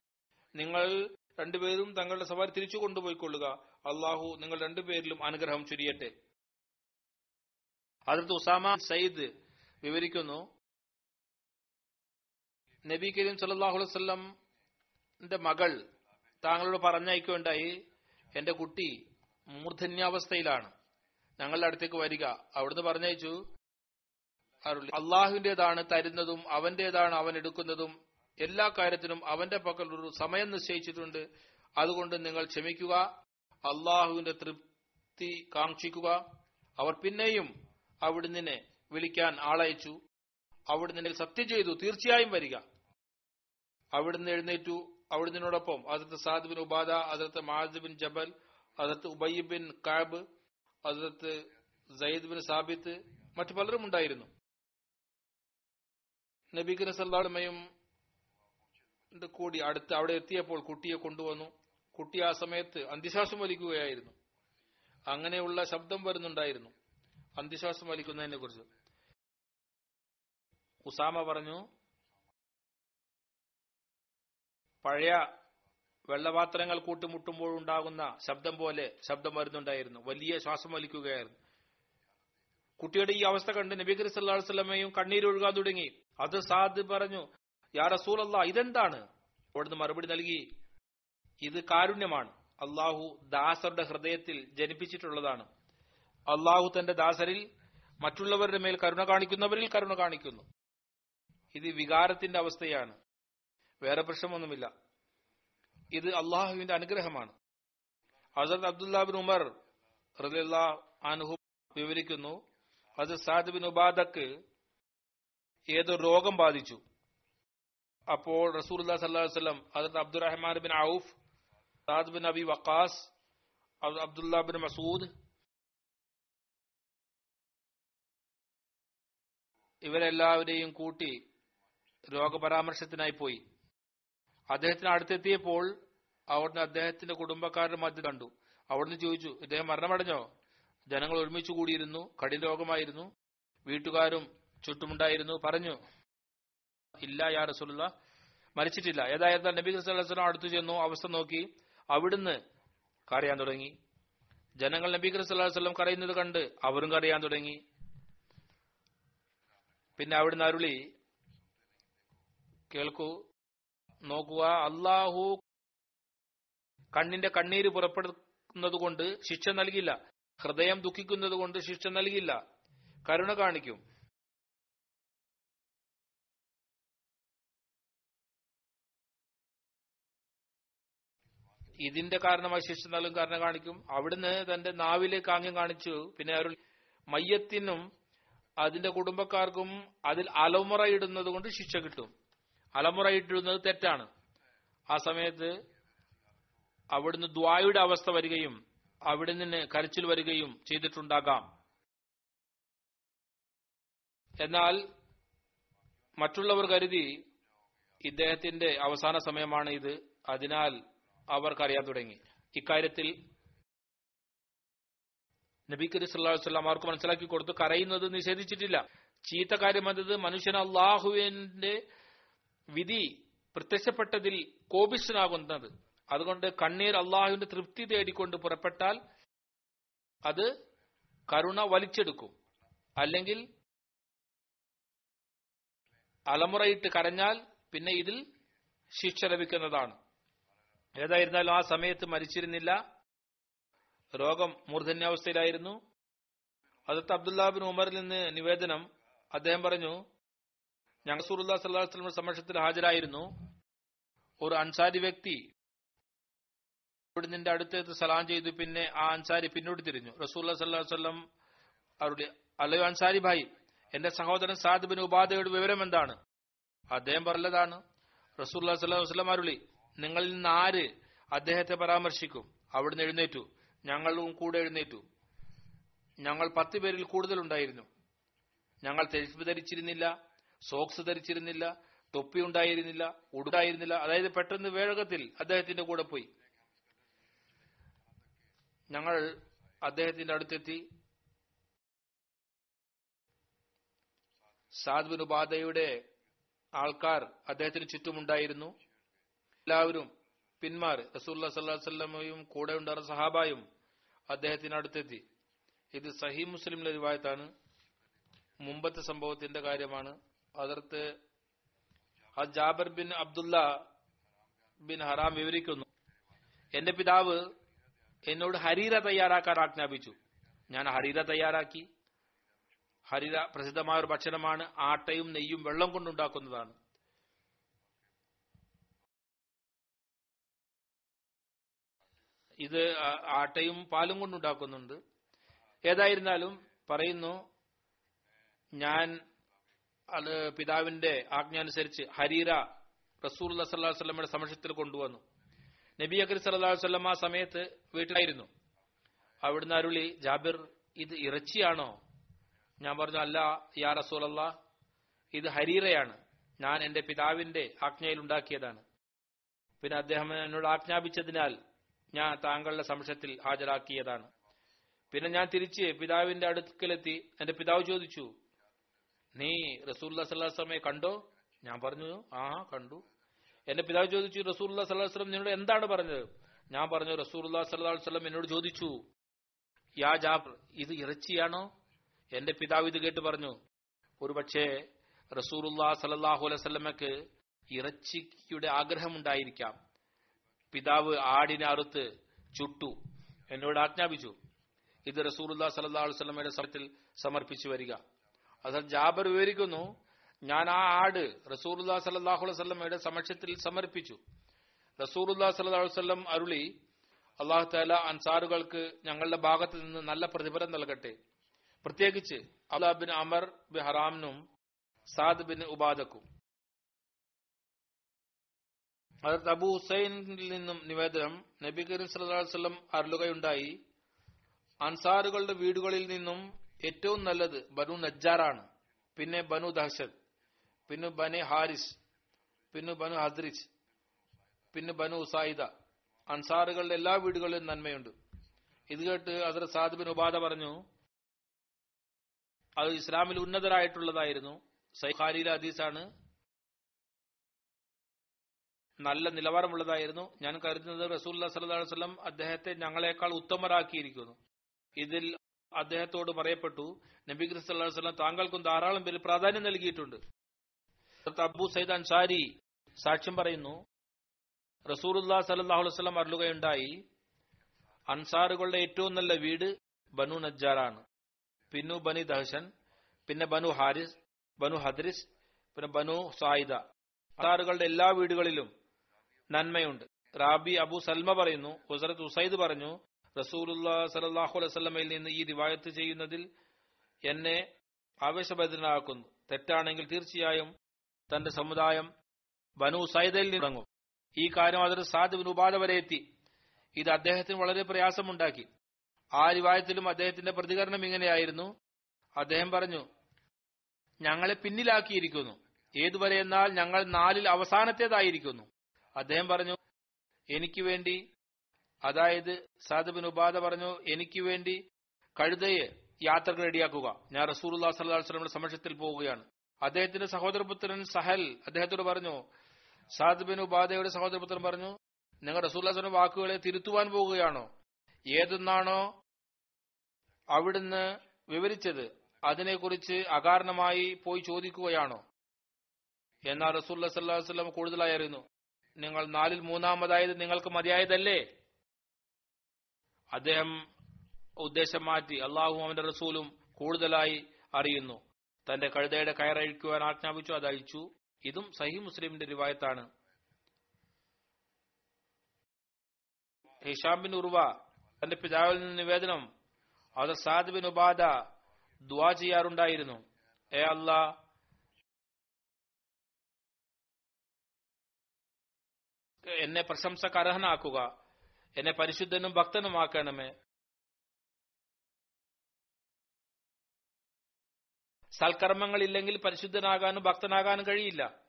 നിങ്ങൾ രണ്ടുപേരും തങ്ങളുടെ സവാരി തിരിച്ചു കൊണ്ടുപോയിക്കൊള്ളുക. അള്ളാഹു നിങ്ങൾ രണ്ടുപേരിലും അനുഗ്രഹം ചുരിയട്ടെ. അതിർത്ത് ഉസാമ സയ്യിദ് വിവരിക്കുന്നു നബി കരീം സല്ലാഹു മകൾ താങ്കളോട് പറഞ്ഞയക്കുകയുണ്ടായി എന്റെ കുട്ടി മൂർധന്യാവസ്ഥയിലാണ്. ഞങ്ങളുടെ അടുത്തേക്ക് വരിക. അവിടുന്ന് പറഞ്ഞയച്ചു. അള്ളാഹുവിന്റേതാണ് തരുന്നതും അവന്റേതാണ് അവൻ എടുക്കുന്നതും എല്ലാ കാര്യത്തിനും അവന്റെ പക്കൽ ഒരു സമയം നിശ്ചയിച്ചിട്ടുണ്ട്. അതുകൊണ്ട് നിങ്ങൾ ക്ഷമിക്കുക. അള്ളാഹുവിന്റെ തൃപ്തി കാക്ഷിക്കുക. അവർ പിന്നെയും അവിടുന്ന് വിളിക്കാൻ ആളയച്ചു. അവിടുന്ന് സത്യം ചെയ്തു. തീർച്ചയായും വരിക. അവിടുന്ന് എഴുന്നേറ്റു. അവിടുന്നതിനോടൊപ്പം അതിർത്ത് സാദ് ബിൻ ഉബാദ അതിർത്ത് മാസ് ബിൻ ജബൽ അതിർത്ത് ഉബയ്യ ബിൻ കാബ് അതിർത്ത് സയ്യിദ് ബിൻ സാബിത്ത് മറ്റു പലരും ഉണ്ടായിരുന്നു. നബീഖിന് സല്ലാടമയും കൂടി അടുത്ത് അവിടെ എത്തിയപ്പോൾ കുട്ടിയെ കൊണ്ടുവന്നു. കുട്ടി ആ സമയത്ത് അന്തിശ്വാസം വലിക്കുകയായിരുന്നു. അങ്ങനെയുള്ള ശബ്ദം വരുന്നുണ്ടായിരുന്നു. അന്തിശ്വാസം വലിക്കുന്നതിനെ കുറിച്ച് ഉസാമ പറഞ്ഞു പഴയ വെള്ളപാത്രങ്ങൾ കൂട്ടിമുട്ടുമ്പോൾ ഉണ്ടാകുന്ന ശബ്ദം പോലെ ശബ്ദം വരുന്നുണ്ടായിരുന്നു. വലിയ ശ്വാസം വലിക്കുകയായിരുന്നു. കുട്ടിയുടെ ഈ അവസ്ഥ കണ്ട് നബിഖർ സല്ലാഹു സ്വലമയും കണ്ണീരൊഴുകാൻ തുടങ്ങി. അത് സാദ് പറഞ്ഞു യാ റസൂൽ അല്ലാ ഇതെന്താണ്? അവിടുന്ന് മറുപടി നൽകി ഇത് കാരുണ്യമാണ്. അള്ളാഹു ദാസരുടെ ഹൃദയത്തിൽ ജനിപ്പിച്ചിട്ടുള്ളതാണ്. അള്ളാഹു തന്റെ ദാസരിൽ മറ്റുള്ളവരുടെ മേൽ കരുണ കാണിക്കുന്നവരിൽ കരുണ കാണിക്കുന്നു. ഇത് വികാരത്തിന്റെ അവസ്ഥയാണ്. വേറെ പ്രശ്നമൊന്നുമില്ല. ഇത് അള്ളാഹുവിന്റെ അനുഗ്രഹമാണ്. ഹസരത് അബ്ദുല്ലാബിൻ ഉമർ അനുഹു വിവരിക്കുന്നു ഹസരത് സാദ് ബിൻ ഉബാദക്ക് ഏതോ രോഗം ബാധിച്ചു. അപ്പോൾ റസൂൽ സല്ലാസ്ലം Hazrat Abdurrahman bin Auf Saad bin Abi Waqqas Abdullah bin Masud ഇവരെല്ലാവരെയും കൂട്ടി രോഗപരാമർശത്തിനായി പോയി. അദ്ദേഹത്തിന് അടുത്തെത്തിയപ്പോൾ അവിടുന്ന് അദ്ദേഹത്തിന്റെ കുടുംബക്കാരുടെ മധ്യ കണ്ടു. അവിടുന്ന് ചോദിച്ചു ഇദ്ദേഹം മരണമടഞ്ഞോ? ജനങ്ങൾ ഒരുമിച്ച് കൂടിയിരുന്നു കഠിന രോഗമായിരുന്നു വീട്ടുകാരും ചുറ്റുമുണ്ടായിരുന്നു. പറഞ്ഞു ഇല്ല യാ റസൂലുള്ള മരിച്ചിട്ടില്ല. ഏതായാലും നബി വസ്ലം അടുത്തു ചെന്നു അവസ്ഥ നോക്കി. അവിടുന്ന് കരയാൻ തുടങ്ങി. ജനങ്ങൾ നബി വസ്ലം കരയുന്നത് കണ്ട് അവരും കരയാൻ തുടങ്ങി. പിന്നെ അവിടുന്ന് അരുളി കേൾക്കൂ നോക്കുക. അള്ളാഹു കണ്ണിന്റെ കണ്ണീര് പുറപ്പെടുന്നത് കൊണ്ട് ശിക്ഷ നൽകില്ല. ഹൃദയം ദുഃഖിക്കുന്നത് കൊണ്ട് ശിക്ഷ നൽകില്ല. കരുണ കാണിക്കും. ഇതിന്റെ കാരണമായി ശിക്ഷ നൽകും കാരണം കാണിക്കും. അവിടുന്ന് തന്റെ നാവിലെ കാങ്ങ്യം കാണിച്ചു. പിന്നെ അരുൾ മയ്യത്തിനും അതിന്റെ കുടുംബക്കാർക്കും അതിൽ അലമുറ ഇടുന്നത് കൊണ്ട് ശിക്ഷ കിട്ടും. അലമുറ ഇട്ടിടുന്നത് തെറ്റാണ്. ആ സമയത്ത് അവിടുന്ന് ദ്വായുടെ അവസ്ഥ വരികയും അവിടെ നിന്ന് കരച്ചിൽ വരികയും ചെയ്തിട്ടുണ്ടാകാം. എന്നാൽ മറ്റുള്ളവർ കരുതി ഇദ്ദേഹത്തിന്റെ അവസാന സമയമാണ് ഇത്. അതിനാൽ അവർക്കറിയാൻ തുടങ്ങി. ഇക്കാര്യത്തിൽ നബി കരി സല്ലാസ്ലാം അവർക്ക് മനസ്സിലാക്കി കൊടുത്തു കരയുന്നത് നിഷേധിച്ചിട്ടില്ല. ചീത്ത കാര്യം എന്നത് മനുഷ്യൻ അള്ളാഹുവിന്റെ വിധി പ്രത്യക്ഷപ്പെട്ടതിൽ കോപിഷ്ഠനാകുന്നത്. അതുകൊണ്ട് കണ്ണീർ അള്ളാഹുവിന്റെ തൃപ്തി തേടിക്കൊണ്ട് പുറപ്പെട്ടാൽ അത് കരുണ വലിച്ചെടുക്കും. അല്ലെങ്കിൽ അലമുറയിട്ട് കരഞ്ഞാൽ പിന്നെ ഇതിൽ ശിക്ഷ ലഭിക്കുന്നതാണ്. ഏതായിരുന്നാലും ആ സമയത്ത് മരിച്ചിരുന്നില്ല. രോഗം മൂർധന്യാവസ്ഥയിലായിരുന്നു. അതത്ത് അബ്ദുല്ലാബിൻ ഉമറിൽ നിന്ന് നിവേദനം അദ്ദേഹം പറഞ്ഞു ഞങ്ങൾ സൂറുല്ലാ സല്ലാസ്ലമിന്റെ സമക്ഷത്തിൽ ഹാജരായിരുന്നു. ഒരു അൻസാരി വ്യക്തി നിന്റെ അടുത്തേക്ക് സലാം ചെയ്തു. പിന്നെ ആ അൻസാരി പിന്നോട്ട് തിരിഞ്ഞു. റസൂല്ലാ സല്ലാ അവരുടെ അല്ലയോ അൻസാരി ഭായി എന്റെ സഹോദരൻ സാദിബിന് ഉപാധയുടെ വിവരം എന്താണ്? അദ്ദേഹം പറഞ്ഞതാണ് റസൂല്ലാ സല്ലാ വസ്ലം അരുളി നിങ്ങളിൽ നിന്ന് ആര് അദ്ദേഹത്തെ പരാമർശിക്കും? അവിടുന്ന് എഴുന്നേറ്റു. ഞങ്ങളും കൂടെ എഴുന്നേറ്റു. ഞങ്ങൾ പത്ത് പേരിൽ കൂടുതലുണ്ടായിരുന്നു. ഞങ്ങൾ തെരുപ്പ് ധരിച്ചിരുന്നില്ല. സോക്സ് ധരിച്ചിരുന്നില്ല തൊപ്പി ഉണ്ടായിരുന്നില്ല ഉടുണ്ടായിരുന്നില്ല അതായത് പെട്ടെന്ന് വേഗത്തിൽ അദ്ദേഹത്തിന്റെ കൂടെ പോയി. ഞങ്ങൾ അദ്ദേഹത്തിന്റെ അടുത്തെത്തി. സാദ് ബിൻ ഉപാധയുടെ ആൾക്കാർ അദ്ദേഹത്തിന് ചുറ്റുമുണ്ടായിരുന്നു. എല്ലാവരും പിന്മാറി. റസൂല്ലാ സല്ലാസ്ല്ലമയും കൂടെ ഉണ്ടായിരുന്ന സഹാബായും അദ്ദേഹത്തിന് അടുത്തെത്തി. ഇത് സഹി മുസ്ലിം റിവായത്താണ്. മുമ്പത്തെ സംഭവത്തിന്റെ കാര്യമാണ്. അതിർത്ത് Jabir bin Abdullah bin Haram വിവരിക്കുന്നു. എന്റെ പിതാവ് എന്നോട് ഹരീര തയ്യാറാക്കാൻ ആജ്ഞാപിച്ചു. ഞാൻ ഹരീര തയ്യാറാക്കി. ഹരീര പ്രസിദ്ധമായ ഒരു ഭക്ഷണമാണ് ആട്ടയും നെയ്യും വെള്ളം കൊണ്ടുണ്ടാക്കുന്നതാണ് ഇത് ആട്ടയും പാലും കൊണ്ടുണ്ടാക്കുന്നുണ്ട് ഏതായിരുന്നാലും പറയുന്നു ഞാൻ അത് പിതാവിന്റെ ആജ്ഞ അനുസരിച്ച് ഹരീര റസൂൽ സല്ലാ വല്ലമയുടെ സമക്ഷത്തിൽ കൊണ്ടുവന്നു. നബി അക്കരി സല്ലാ വല്ലം ആ സമയത്ത് വീട്ടിലായിരുന്നു. അവിടുന്ന് അരുളി ജാബിർ ഇത് ഇറച്ചിയാണോ? ഞാൻ പറഞ്ഞു അല്ല യാ റസൂലല്ല ഇത് ഹരീറയാണ്. ഞാൻ എന്റെ പിതാവിന്റെ ആജ്ഞയിൽ ഉണ്ടാക്കിയതാണ്. പിന്നെ അദ്ദേഹം എന്നോട് ആജ്ഞാപിച്ചതിനാൽ ഞാൻ താങ്കളുടെ സംശയത്തിൽ ഹാജരാക്കിയതാണ്. പിന്നെ ഞാൻ തിരിച്ച് പിതാവിന്റെ അടുക്കലെത്തി എന്റെ പിതാവ് ചോദിച്ചു നീ റസൂല്ലാ സല്ലാസ്ലമെ കണ്ടോ? ഞാൻ പറഞ്ഞു ആ കണ്ടു. എന്റെ പിതാവ് ചോദിച്ചു റസൂല്ലാ സല്ലാസ്ലം നിന്നോട് എന്താണ് പറഞ്ഞത്? ഞാൻ പറഞ്ഞു റസൂല്ലാ സല്ലാസ്ലം എന്നോട് ചോദിച്ചു യാ ജാ ഇത് ഇറച്ചിയാണോ? എന്റെ പിതാവ് ഇത് കേട്ട് പറഞ്ഞു ഒരുപക്ഷെ റസൂറുല്ലാ സലല്ലാഹു അലൈവല്ലമക്ക് ഇറച്ചിയുടെ ആഗ്രഹമുണ്ടായിരിക്കാം പിതാവ് ആടിനെ അറുത്ത് ചുട്ടു എന്നോട് ആജ്ഞാപിച്ചു. ഇത് റസൂറുല്ലാ സലല്ലാ അലുവല്ലമയുടെ സമയത്തിൽ സമർപ്പിച്ചു വരിക. അത് ജാബർ വിവരിക്കുന്നു ഞാൻ ആ ആട് റസൂർല്ലാ സലല്ലാഹു അലൈവല്ലമയുടെ സമക്ഷത്തിൽ സമർപ്പിച്ചു. റസൂർല്ലാ സല്ലാ അരുളി അള്ളാഹു താല അൻസാറുകൾക്ക് ഞങ്ങളുടെ ഭാഗത്ത് നിന്ന് നല്ല പ്രതിഫലം നൽകട്ടെ. പ്രത്യേകിച്ച് അബ്ദുല്ലാ ബിൻ അമർ ബി ഹറാമിനും സാദ് ബിൻ ഉബാദക്കും. അതത് അബു ഹുസൈനിൽ നിന്നും നിവേദനം നബി കരീം സല്ലാസ്ലം അരുളുകയുണ്ടായി. അൻസാറുകളുടെ വീടുകളിൽ നിന്നും ഏറ്റവും നല്ലത് ബനു നജ്ജാറാണ്. പിന്നെ ബനു ദഹ്ഷത് പിന്നെ ബനെ ഹാരിസ് പിന്നെ ബനു ഹദ്രിച്ച് പിന്നെ ബനു ഉസായിദ. അൻസാറുകളുടെ എല്ലാ വീടുകളിലും നന്മയുണ്ട്. ഇത് കേട്ട് അതിർ സാദ് ബിൻ ഉബാദ പറഞ്ഞു അത് ഇസ്ലാമിൽ ഉന്നതരായിട്ടുള്ളതായിരുന്നു. സൈഖാലിയിലെ ഹദീസാണ്. നല്ല നിലവാരമുള്ളതായിരുന്നു. ഞാൻ കരുതുന്നത് റസൂല്ലാ സല്ലു അദ്ദേഹത്തെ ഞങ്ങളെക്കാൾ ഉത്തമരാക്കിയിരിക്കുന്നു. ഇതിൽ അദ്ദേഹത്തോട് പറയപ്പെട്ടു നബി ക്രിസ്തു താങ്കൾക്കും ധാരാളം പേര് പ്രാധാന്യം നൽകിയിട്ടുണ്ട്. അബു സൈദ് അൻസാരി സാക്ഷ്യം പറയുന്നു റസൂറുല്ലാ സലഹു വസ്ലം അരുളുകയുണ്ടായി. അൻസാറുകളുടെ ഏറ്റവും നല്ല വീട് ബനു നജ്ജാറാണ്. പിന്നു ബനി ദഹസൻ പിന്നെ ബനു ഹാരിസ് ബനു ഹദ്രിസ് പിന്നെ ബനു സായിദ. അൻസാറുകളുടെ എല്ലാ വീടുകളിലും നന്മയുണ്ട്. റാബി അബു സൽമ പറയുന്നു ഹുസരത്ത് ഉസൈദ് പറഞ്ഞു റസൂലുല്ലാ സലാഹു അലൈവല്ലമയിൽ നിന്ന് ഈ ദിവായത്ത് ചെയ്യുന്നതിൽ എന്നെ ആവേശഭരിതനാക്കുന്നു. തെറ്റാണെങ്കിൽ തീർച്ചയായും തന്റെ സമുദായം ബനു സൈദയിൽ തുടങ്ങും ഈ കാര്യം അതൊരു സാധുവിന് ഉപാധ വരെ എത്തി. ഇത് അദ്ദേഹത്തിന് വളരെ പ്രയാസമുണ്ടാക്കി. ആ റിവായത്തിലും അദ്ദേഹത്തിന്റെ പ്രതികരണം ഇങ്ങനെയായിരുന്നു. അദ്ദേഹം പറഞ്ഞു ഞങ്ങളെ പിന്നിലാക്കിയിരിക്കുന്നു. ഏതുവരെ എന്നാൽ ഞങ്ങൾ നാലിൽ അവസാനത്തേതായിരിക്കുന്നു. അദ്ദേഹം പറഞ്ഞു എനിക്ക് വേണ്ടി അതായത് സാദബിൻ ഉപാധ പറഞ്ഞു എനിക്ക് വേണ്ടി കഴുതയെ യാത്രകൾ റെഡിയാക്കുക. ഞാൻ റസൂർ സല്ലാസ്ലമിന്റെ സമക്ഷത്തിൽ പോവുകയാണ്. അദ്ദേഹത്തിന്റെ സഹോദരപുത്രൻ സഹൽ അദ്ദേഹത്തോട് പറഞ്ഞു സാദ് ബിൻ ഉപാധയുടെ സഹോദരപുത്രൻ പറഞ്ഞു നിങ്ങൾ റസൂല്ലാസ്ലം വാക്കുകളെ തിരുത്തുവാൻ പോവുകയാണോ? ഏതെന്നാണോ അവിടുന്ന് വിവരിച്ചത്. അതിനെക്കുറിച്ച് അകാരണമായി പോയി ചോദിക്കുകയാണോ? എന്നാൽ റസൂല്ല സല്ലാ കൂടുതലായി അറിയുന്നു നിങ്ങൾ നാലിൽ മൂന്നാമതായത് നിങ്ങൾക്ക് മതിയായതല്ലേ? അദ്ദേഹം ഉദ്ദേശം മാറ്റി അള്ളാഹു അവന്റെ റസൂലും കൂടുതലായി അറിയുന്നു. തന്റെ കഴുതയുടെ കയറഴിക്കുവാൻ ആജ്ഞാപിച്ചു അത് അഴിച്ചു. ഇതും സഹി മുസ്ലിമിന്റെ റിവായത്താണ്. ഹിഷാം ബിൻ ഉർവ തന്റെ പിതാവിൽ നിന്ന് നിവേദനം അത് സാദ് ബിൻ ഉബാദ ദുവാ ചെയ്യാറുണ്ടായിരുന്നു. ഏ അല്ലാ എന്നെ പ്രശംസക്ക് അർഹനാക്കുക. എന്നെ പരിശുദ്ധനും ഭക്തനുമാക്കണമേ. സൽക്കർമ്മങ്ങളില്ലെങ്കിൽ പരിശുദ്ധനാകാനും ഭക്തനാകാനും കഴിയില്ല.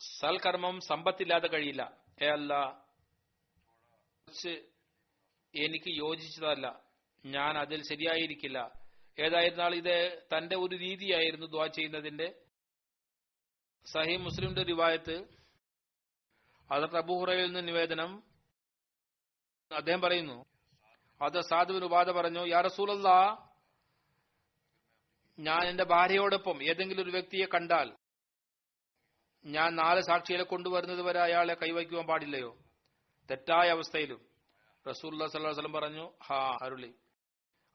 സൽക്കർമ്മം സമ്പത്തില്ലാതെ കഴിയില്ല. ഏ അല്ല എനിക്ക് യോജിച്ചതല്ല. ഞാൻ അതിൽ ശരിയായിരിക്കില്ല. ഏതായിരുന്നാൽ ഇത് തന്റെ ഒരു രീതിയായിരുന്നു ദ്വാ ചെയ്യുന്നതിന്റെ സഹി മുസ്ലിമിന്റെ റിവായത്ത് അതത് അബൂഹുറയിൽ നിന്ന് നിവേദനം. അദ്ദേഹം പറയുന്നു അത് സാധുവിന് ഉപാധ പറഞ്ഞു യാ റസൂലല്ല ഞാൻ എന്റെ ഭാര്യയോടൊപ്പം ഏതെങ്കിലും ഒരു വ്യക്തിയെ കണ്ടാൽ ഞാൻ നാല് സാക്ഷികളെ കൊണ്ടുവരുന്നത് വരെ അയാളെ കൈവയ്ക്കുവാൻ പാടില്ലയോ? തെറ്റായ അവസ്ഥയിലും. റസൂൽ സല്ലാ പറഞ്ഞു ഹാ അരുളി.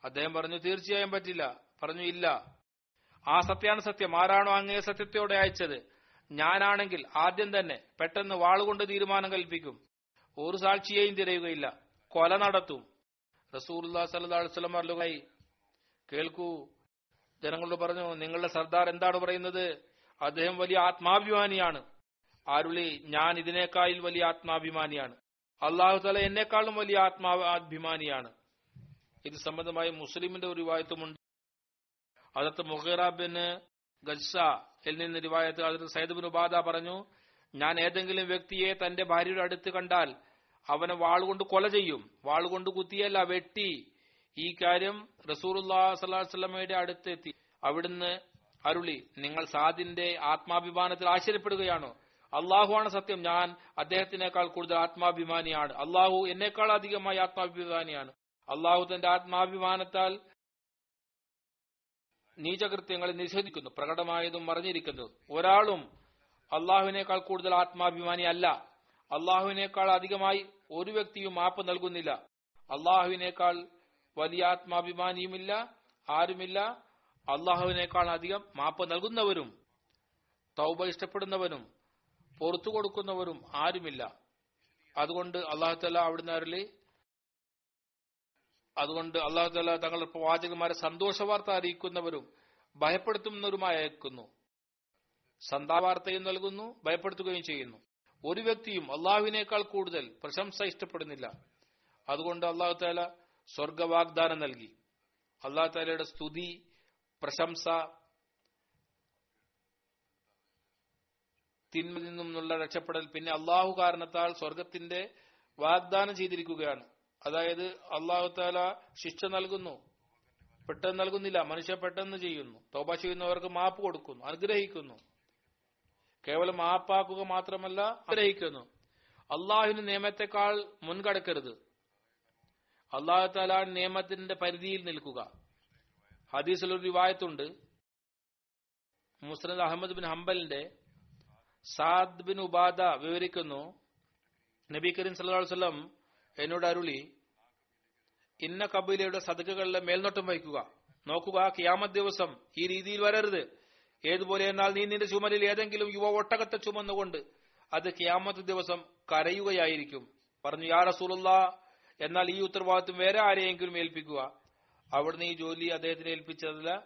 അദ്ദേഹം പറഞ്ഞു തീർച്ചയായും പറ്റില്ല. പറഞ്ഞു ഇല്ല. ആ സത്യാണ് സത്യം. ആരാണോ അങ്ങേ സത്യത്തോടെ അയച്ചത്? ഞാനാണെങ്കിൽ ആദ്യം തന്നെ പെട്ടെന്ന് വാളുകൊണ്ട് തീരുമാനം കൽപ്പിക്കും. ഒരു സാക്ഷിയെയും തിരയുകയില്ല. കൊല നടത്തും. റസൂർല്ലാ സല്ലാസ്ലം അല്ലുകായി കേൾക്കൂ. ജനങ്ങളോട് പറഞ്ഞു നിങ്ങളുടെ സർദാർ എന്താണ് പറയുന്നത്? അദ്ദേഹം വലിയ ആത്മാഭിമാനിയാണ്. ആരുളി ഞാൻ ഇതിനേക്കാൾ വലിയ ആത്മാഭിമാനിയാണ്. അള്ളാഹു തല എന്നെക്കാളും വലിയ ആത്മാഭിമാനിയാണ്. ഇത് സംബന്ധമായി മുസ്ലിമിന്റെ ഒരു വായത്വമുണ്ട് അതത്ത് മുഹീറ ബിൻ ഗസ്സയിൽ നിന്ന് റിവായത്ത് അതിർത്ത് സൈദ് ബിൻ ഉബാദ പറഞ്ഞു ഞാൻ ഏതെങ്കിലും വ്യക്തിയെ തന്റെ ഭാര്യയുടെ അടുത്ത് കണ്ടാൽ അവനെ വാളുകൊണ്ട് കൊല ചെയ്യും. വാളുകൊണ്ട് കുത്തിയല്ല വെട്ടി. ഈ കാര്യം റസൂറുല്ലാ സല്ലാസ്ലമയുടെ അടുത്ത് എത്തി. അവിടുന്ന് അരുളി നിങ്ങൾ സാദിന്റെ ആത്മാഭിമാനത്തിൽ ആശ്ചര്യപ്പെടുകയാണോ? അള്ളാഹുവാണ് സത്യം ഞാൻ അദ്ദേഹത്തിനേക്കാൾ കൂടുതൽ ആത്മാഭിമാനിയാണ്. അള്ളാഹു എന്നേക്കാൾ അധികമായി ആത്മാഭിമാനിയാണ്. അള്ളാഹു തന്റെ ആത്മാഭിമാനത്താൽ നീചകൃത്യങ്ങളെ നിഷേധിക്കുന്നു. പ്രകടമായതും മറിഞ്ഞിരിക്കുന്നതും ഒരാളും അള്ളാഹുവിനേക്കാൾ കൂടുതൽ ആത്മാഭിമാനി അല്ല അള്ളാഹുവിനേക്കാൾ അധികമായി ഒരു വ്യക്തിയും മാപ്പ് നൽകുന്നില്ല. അള്ളാഹുവിനേക്കാൾ വലിയ ആത്മാഭിമാനിയുമില്ല ആരുമില്ല. അള്ളാഹുവിനേക്കാൾ അധികം മാപ്പ് നൽകുന്നവരും തൗബ ഇഷ്ടപ്പെടുന്നവനും പുറത്തു കൊടുക്കുന്നവരും ആരുമില്ല. അതുകൊണ്ട് അള്ളാഹു തല അവിടുന്ന് അരളി അതുകൊണ്ട് അള്ളാഹു തല തങ്ങളുടെ പ്രവാചകന്മാരെ സന്തോഷവാർത്ത അറിയിക്കുന്നവരും ഭയപ്പെടുത്തുന്നവരുമായി അയക്കുന്നു സന്താവാർത്തയും നൽകുന്നു ഭയപ്പെടുത്തുകയും ചെയ്യുന്നു. ഒരു വ്യക്തിയും അള്ളാഹുവിനേക്കാൾ കൂടുതൽ പ്രശംസ ഇഷ്ടപ്പെടുന്നില്ല. അതുകൊണ്ട് അള്ളാഹു താല സ്വർഗവാഗ്ദാനം നൽകി. അള്ളാഹു താലയുടെ സ്തുതി പ്രശംസ തിന്മ നിന്നുള്ള രക്ഷപ്പെടൽ പിന്നെ അള്ളാഹു കാരണത്താൽ സ്വർഗത്തിന്റെ വാഗ്ദാനം ചെയ്തിരിക്കുകയാണ്. അതായത് അള്ളാഹു താല ശിക്ഷ നൽകുന്നു. പെട്ടെന്ന് നൽകുന്നില്ല. മനുഷ്യ പെട്ടെന്ന് ചെയ്യുന്നു. തോബ ചെയ്യുന്നവർക്ക് മാപ്പ് കൊടുക്കുന്നു. അനുഗ്രഹിക്കുന്നു. കേവലം മാപ്പാക്കുക മാത്രമല്ല അനുഗ്രഹിക്കുന്നു. അള്ളാഹുവിന് നിയമത്തെക്കാൾ മുൻകടക്കരുത്. അള്ളാഹു താല നിയമത്തിന്റെ പരിധിയിൽ നിൽക്കുക. ഹദീസിൽ ഒരു റിവായത്തുണ്ട്. മുസ്ലിം അഹമ്മദ് ബിൻ ഹംബലിന്റെ സാദ് ബിൻ ഉബാദ വിവരിക്കുന്നു. നബി കരീം വസല്ലം എന്നോട് അരുളി ഇന്ന കബീലയുടെ സദകകളിലെ മേൽനോട്ടം വഹിക്കുക. നോക്കുക ക്യാമ ദിവസം ഈ രീതിയിൽ വരരുത്. ഏതുപോലെ എന്നാൽ നീ നിന്റെ ചുമലിൽ ഏതെങ്കിലും യുവ ഒട്ടകത്തെ ചുമന്നുകൊണ്ട് അത് കിയാമത്ത് ദിവസം കരയുകയായിരിക്കും. പറഞ്ഞു യാ റസൂലുള്ള എന്നാൽ ഈ ഉത്തരവാദിത്വം വേറെ ആരെയെങ്കിലും ഏൽപ്പിക്കുക? അവിടുന്ന് ഈ ജോലി അദ്ദേഹത്തിന് ഏൽപ്പിച്ചതല്ല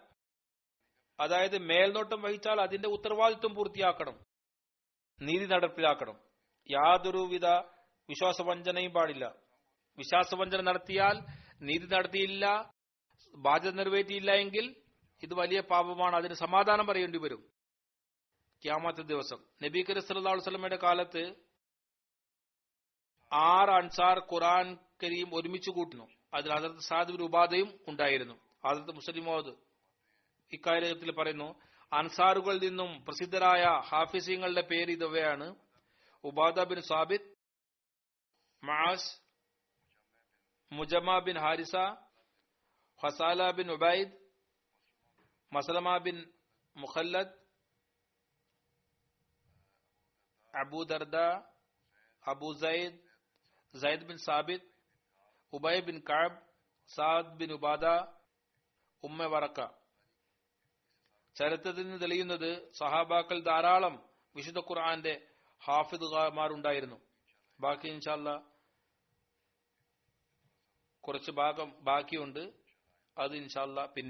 അതായത് മേൽനോട്ടം വഹിച്ചാൽ അതിന്റെ ഉത്തരവാദിത്വം പൂർത്തിയാക്കണം നീതി നടപ്പിലാക്കണം. യാതൊരുവിധ വിശ്വാസവഞ്ചനയും പാടില്ല. വിശ്വാസവഞ്ചന നടത്തിയാൽ നീതി നടത്തിയില്ല ബാധ്യത നിറവേറ്റിയില്ല എങ്കിൽ ഇത് വലിയ പാപമാണ്. അതിന് സമാധാനം പറയേണ്ടി വരും. ക്യാമത്തെ ദിവസം. നബി കരി വസല്ലമയുടെ കാലത്ത് ആറ് അൻസാർ ഖുറാൻ കരീം ഒരുമിച്ച് കൂട്ടുന്നു. അതിൽ ഹസരത്ത് സാദിബിൻ ഉപാധയും ഉണ്ടായിരുന്നു. ഹസരത്ത് മുസ്ലിമോദ് ഇക്കാര്യത്തിൽ പറയുന്നു അൻസാറുകളിൽ നിന്നും പ്രസിദ്ധരായ ഹാഫിസിങ്ങളുടെ പേര് ഇതവയാണ് Ubada bin Sabit Muaz Mujamma bin Haritha Hanzala bin Ubaid Maslama bin Mukhallad Abu Darda Abu Zaid Zaid bin Sabit Ubai bin Kaab Saad bin Ubada Umm Waraqa ചരിത്രത്തിൽ നിന്ന് തെളിയുന്നത് സഹാബാക്കൾ ധാരാളം വിശുദ്ധ ഖുർആന്റെ ഹാഫിദുമാരുണ്ടായിരുന്നു. ബാക്കി ഇൻഷാല്ല കുറച്ച് ഭാഗം ബാക്കിയുണ്ട്. അത് ഇൻഷാല്ല പിന്നെ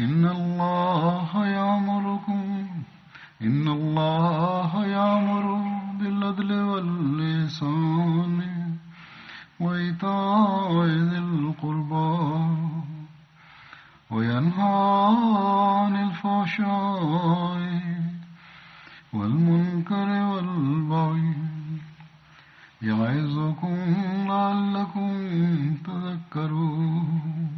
إن الله يأمركم إن الله يأمر بالعدل واللسان وإيتاء ذي القربى وينهى عن الفحشاء والمنكر والبغي يعظكم لعلكم تذكرون.